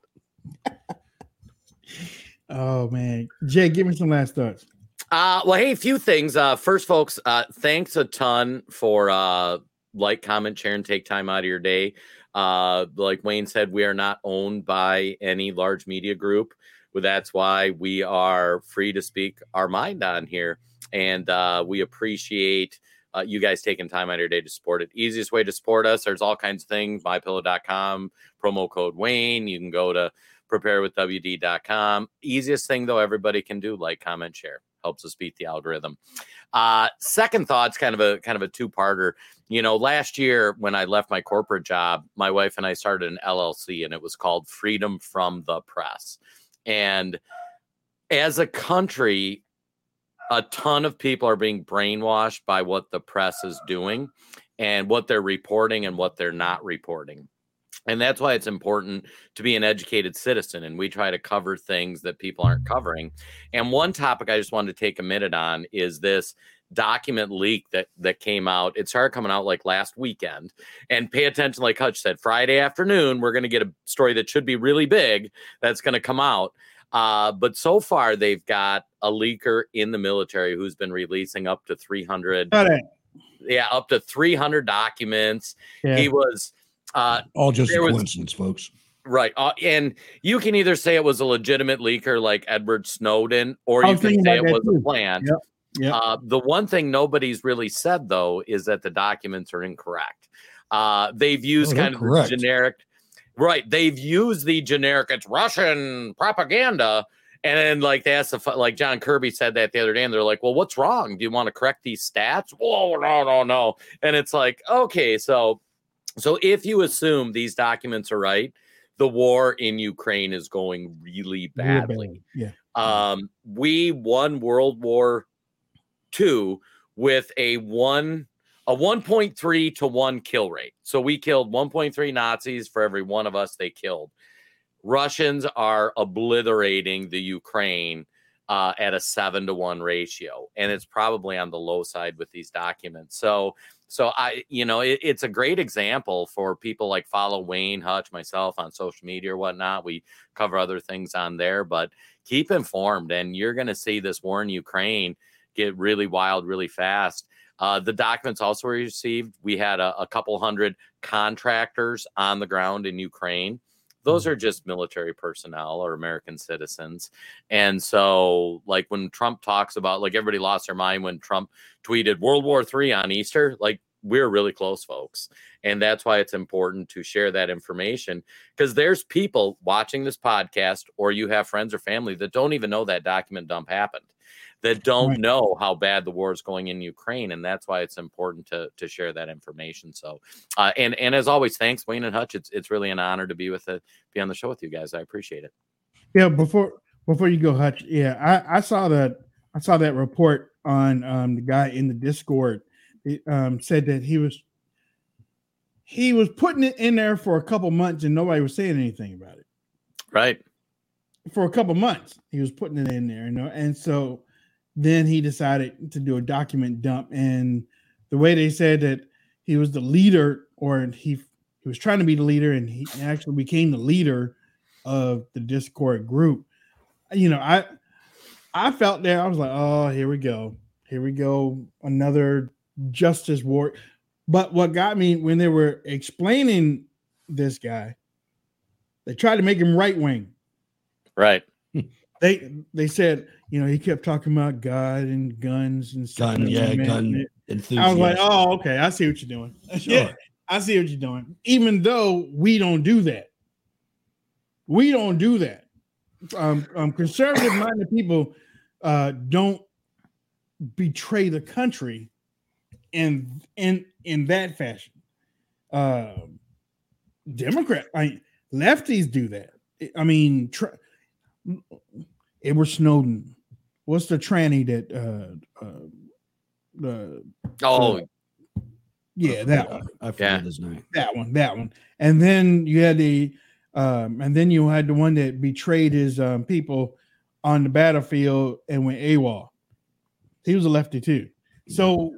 Oh man, Jay, give me some last thoughts. Uh, well, hey, a few things. Uh, first, folks, uh, thanks a ton for uh, like, comment, share, and take time out of your day. Uh, like Wayne said, we are not owned by any large media group. Well, that's why we are free to speak our mind on here, and uh, we appreciate uh, you guys taking time out of your day to support it. Easiest way to support us, there's all kinds of things. MyPillow.com, promo code Wayne. You can go to preparewithwd.com. Easiest thing though, everybody can do like, comment, share helps us beat the algorithm. Uh, second thought's kind of a kind of a two parter. You know, last year when I left my corporate job, my wife and I started an LLC, and it was called Freedom from the Press. And as a country, a ton of people are being brainwashed by what the press is doing and what they're reporting and what they're not reporting. And that's why it's important to be an educated citizen. And we try to cover things that people aren't covering. And one topic I just wanted to take a minute on is this document leak that that came out. It started coming out like last weekend. And pay attention, like Hutch said, Friday afternoon, we're going to get a story that should be really big that's going to come out. Uh, but so far, they've got a leaker in the military who's been releasing up to 300. Yeah, up to 300 documents. Yeah. He was uh, All just a there was- coincidence, folks. Right. Uh, and you can either say it was a legitimate leaker like Edward Snowden, or you can say it about that was a too. plan. Yep. Yep. Uh, the one thing nobody's really said, though, is that the documents are incorrect. Uh, they've used Oh, kind of the generic, right? They've used the generic, it's Russian propaganda. And then, like, they asked, the, like, John Kirby said that the other day, and they're like, well, what's wrong? Do you want to correct these stats? Whoa, no, no, no. And it's like, okay, so so if you assume these documents are right, the war in Ukraine is going really Real badly. bad. Yeah. Um, we won World War II with a one a 1.3 to 1 kill rate. So we killed 1.3 Nazis for every one of us they killed. Russians are obliterating the Ukraine uh, at a seven to one ratio, and it's probably on the low side with these documents. So, so I, you know, it, it's a great example for people like follow Wayne Hutch, myself on social media or whatnot. We cover other things on there, but keep informed, and you're going to see this war in Ukraine get really wild, really fast. Uh, the documents also were received. We had a, a couple hundred contractors on the ground in Ukraine those are just military personnel or American citizens. And so, like when Trump talks about, like everybody lost their mind when Trump tweeted World War III on Easter, like we're really close, folks. And that's why it's important to share that information because there's people watching this podcast, or you have friends or family that don't even know that document dump happened, that don't Right. know how bad the war is going in Ukraine. And that's why it's important to, to share that information. So, uh, and, and as always, thanks, Wayne and Hutch. It's, it's really an honor to be with it, be on the show with you guys. I appreciate it. Yeah, before before you go, Hutch. Yeah, I, I saw that I saw that report on um, the guy in the Discord. It um, said that he was he was putting it in there for a couple months and nobody was saying anything about it. Right. For a couple months, he was putting it in there, you know, and so then he decided to do a document dump. And the way they said that he was the leader, or he he was trying to be the leader, and he actually became the leader of the Discord group. You know, I I felt there. I was like, oh, here we go, here we go, another justice war. But what got me when they were explaining this guy, they tried to make him right wing. Right. They they said, you know, he kept talking about God and guns and stuff. Gun, yeah, gun I was like, oh, okay, I see what you're doing. Sure. Yeah, I see what you're doing. Even though we don't do that, we don't do that. Um, um conservative minded people uh, don't betray the country in in in that fashion. Uh, Democrat, I lefties do that. I mean, tr- Edward Snowden. What's the tranny that uh, uh the Oh, yeah that one I forget Yeah. his name. that one that one and then you had the um and then you had the one that betrayed his um people on the battlefield and went AWOL. He was a lefty too. So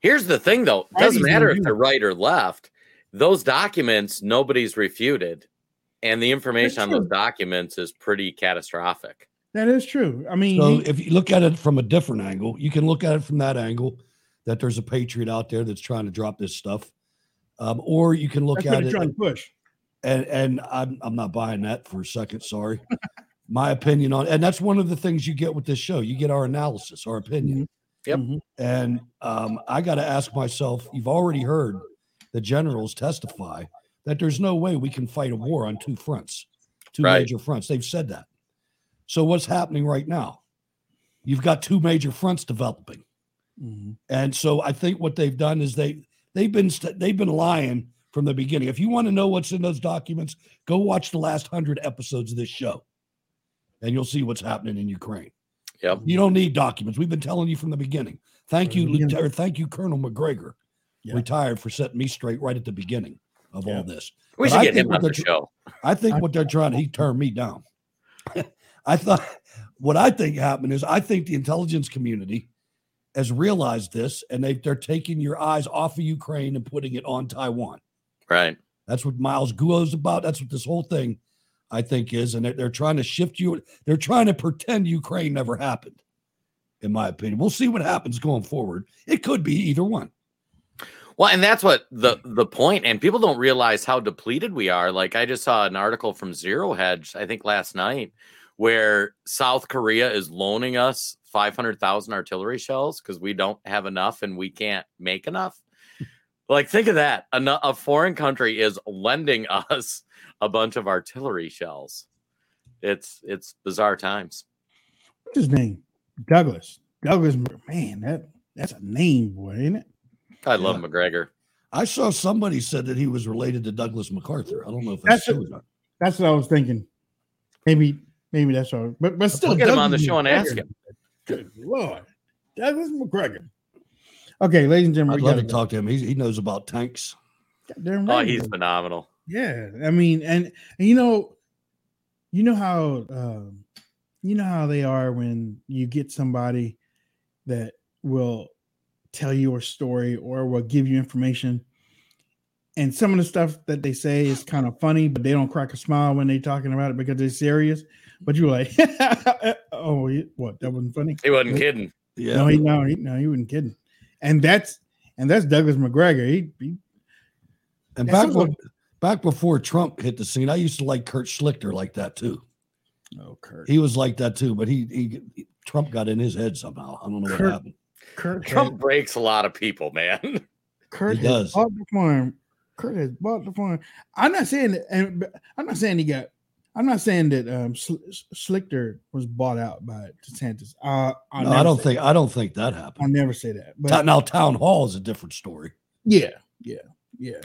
Here's the thing, though. It doesn't matter if they're right or left. Those documents, nobody's refuted, and the information on those documents is pretty catastrophic. That is true. I mean, So he- if you look at it from a different angle, you can look at it from that angle that there's a patriot out there that's trying to drop this stuff, um, or you can look at it trying to push. and and I'm I'm not buying that for a second. Sorry, my opinion on and that's one of the things you get with this show. You get our analysis, our opinion. Yep. And um, I got to ask myself. You've already heard the generals testify that there's no way we can fight a war on two fronts, two Right. major fronts. They've said that. So what's happening right now? You've got two major fronts developing. Mm-hmm. And so I think what they've done is they they've been st- they've been lying from the beginning. If you want to know what's in those documents, go watch the last hundred episodes of this show, and you'll see what's happening in Ukraine. Yep. You don't need documents. We've been telling you from the beginning. Thank you, the. Lieutenant, thank you, Colonel Macgregor, retired for setting me straight right at the beginning of all this. We But should I get think him what on the they're show. I think what they're trying to he turned me down. I thought what I think happened is I think the intelligence community has realized this and they they're taking your eyes off of Ukraine and putting it on Taiwan. Right. That's what Miles Guo is about. That's what this whole thing I think is. And they're, they're trying to shift you. They're trying to pretend Ukraine never happened, in my opinion. We'll see what happens going forward. It could be either one. Well, and that's what the the point, and people don't realize how depleted we are. Like I just saw an article from Zero Hedge, I think last night, where South Korea is loaning us five hundred thousand artillery shells because we don't have enough and we can't make enough. like, think of that: a, a foreign country is lending us a bunch of artillery shells. It's it's bizarre times. What's his name? Douglas. Douglas. Man, that that's a name, boy, ain't it? I love Macgregor. I saw somebody said that he was related to Douglas MacArthur. I don't know if that's, That's true or not. That's what I was thinking. Maybe, maybe that's all. But but still, We'll get him on the Douglas show and ask him. Good lord, Douglas Macgregor. Okay, ladies and gentlemen, I'd love gotta go. talk to him. He, he knows about tanks. Goddamn Oh, right. he's phenomenal. Yeah, I mean, and, and you know, you know how um, you know how they are when you get somebody that will tell you a story or will give you information, and some of the stuff that they say is kind of funny, but they don't crack a smile when they're talking about it because they're serious. But you're like, oh, what? That wasn't funny. He wasn't kidding. Yeah. No, he no, he no, he wasn't kidding. And that's and that's Douglas Macgregor. He, he And back when, like- back before Trump hit the scene, I used to like Kurt Schlichter like that too. oh, Kurt. He was like that too, but he, he Trump got in his head somehow. I don't know what happened. Kurt Trump breaks a lot of people, man. Kurt He has does. bought the farm. Kurt has bought the farm. I'm not saying that, and I'm not saying he got. I'm not saying that um Schlichter was bought out by DeSantis. Uh, I'll No, I don't think that. I don't think that happened. I'll never say that. But now town hall is a different story. yeah, yeah, yeah.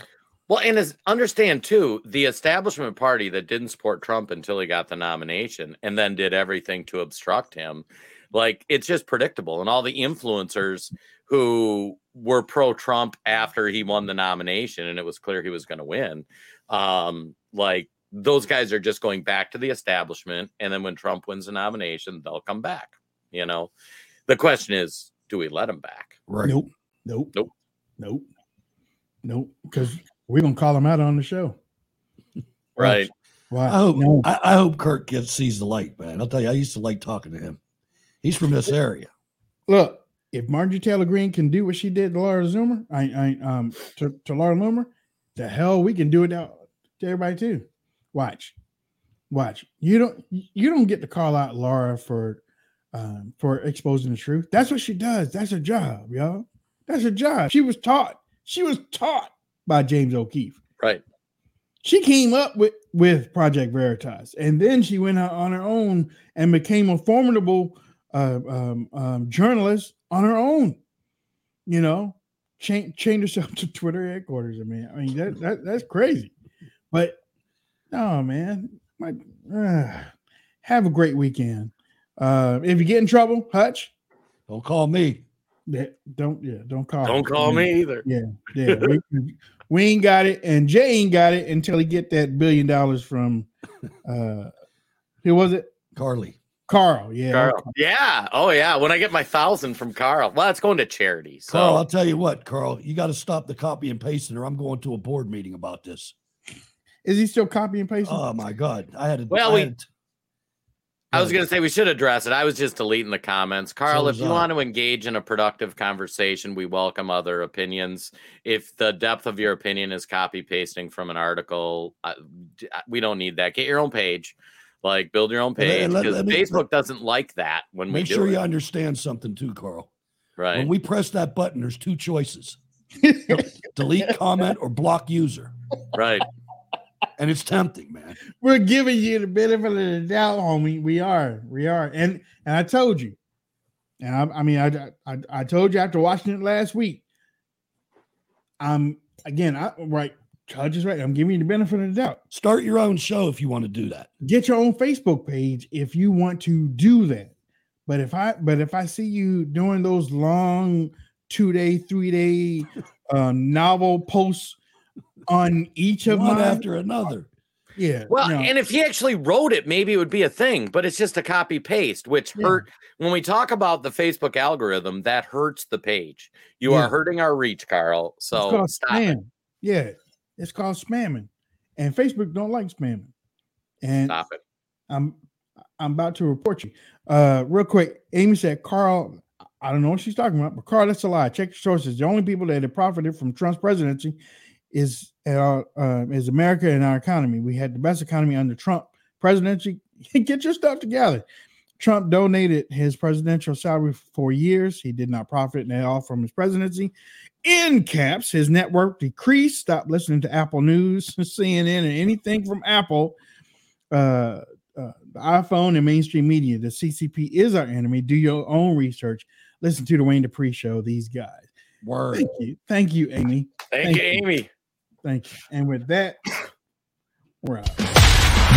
Well, and as understand too, the establishment party that didn't support Trump until he got the nomination and then did everything to obstruct him, like it's just predictable. And all the influencers who were pro Trump after he won the nomination and it was clear he was going to win, um, like those guys are just going back to the establishment. And then when Trump wins the nomination, they'll come back. You know, the question is, do we let them back? Right. Nope, nope, Nope. nope, nope. Because we're gonna call them out on the show. Right. Wow. I hope no. I, I hope Kirk gets sees the light, man. I'll tell you, I used to like talking to him. He's from this area. Look, if Marjorie Taylor Greene can do what she did to Laura Zoomer, I, I um to, to Laura Loomer, the hell we can do it now to everybody too. Watch, watch. You don't you don't get to call out Laura for um for exposing the truth. That's what she does. That's her job, y'all. That's her job. She was taught. She was taught by James O'Keefe. Right. She came up with with Project Veritas, and then she went out on her own and became a formidable uh, um, um, journalist on her own. You know, change change herself to Twitter headquarters. I mean, I mean that, that that's crazy. But no, man, my uh, have a great weekend. Uh, if you get in trouble, Hutch, Don't call me. yeah, don't yeah, don't call. Don't call Yeah. me either. Yeah, yeah. we, we ain't got it, and Jay ain't got it until he get that billion dollars from uh who was it? Carly. Carl, yeah. Carl. Yeah. Oh, yeah. When I get my thousand from Carl, well, it's going to charity. So. Carl, I'll tell you what, Carl, you got to stop the copy and pasting, or I'm going to a board meeting about this. Is he still copy and pasting? Oh my god, I had to. Well, I we- had to- I was going to say we should address it. I was just deleting the comments. Carl, So if you I. want to engage in a productive conversation, we welcome other opinions. If the depth of your opinion is copy pasting from an article, we don't need that. Get your own page. Like build your own page let- because let Facebook doesn't like that when we make sure it. you understand something too, Carl. right. When we press that button, there's two choices: delete comment or block user, right. and it's tempting, man. We're giving you the benefit of the doubt, homie. We are, we are, and and I told you, and I, I mean, I, I I told you after watching it last week. I'm again, I right, Judge is right. I'm giving you the benefit of the doubt. Start your own show if you want to do that. Get your own Facebook page if you want to do that. But if I but if I see you doing those long two day, three day uh, novel posts on each of One mine after another. yeah. Well, no. and if he actually wrote it, maybe it would be a thing, but it's just a copy paste, which Yeah. hurt. When we talk about the Facebook algorithm, that hurts the page. You Yeah. are hurting our reach, Carl. So stop it. Yeah, it's called spamming, and Facebook don't like spamming. And Stop it. I'm I'm about to report you. Uh, real quick, Amy said, Carl, I don't know what she's talking about, but Carl, that's a lie. Check your sources. The only people that have profited from Trump's presidency is uh, uh, is America and our economy. We had the best economy under Trump presidency. Get your stuff together. Trump donated his presidential salary for years. He did not profit at all from his presidency. In caps, his net worth decreased. Stop listening to Apple News, CNN, and anything from Apple. Uh, uh, the iPhone and mainstream media. The CCP is our enemy. Do your own research. Listen to the Wayne Dupree show. These guys. Word. Thank you. Thank you, Amy. Thank, you, Amy. Thank you. And with that, we're out.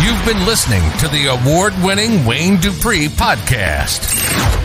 You've been listening to the award winning Wayne Dupree podcast.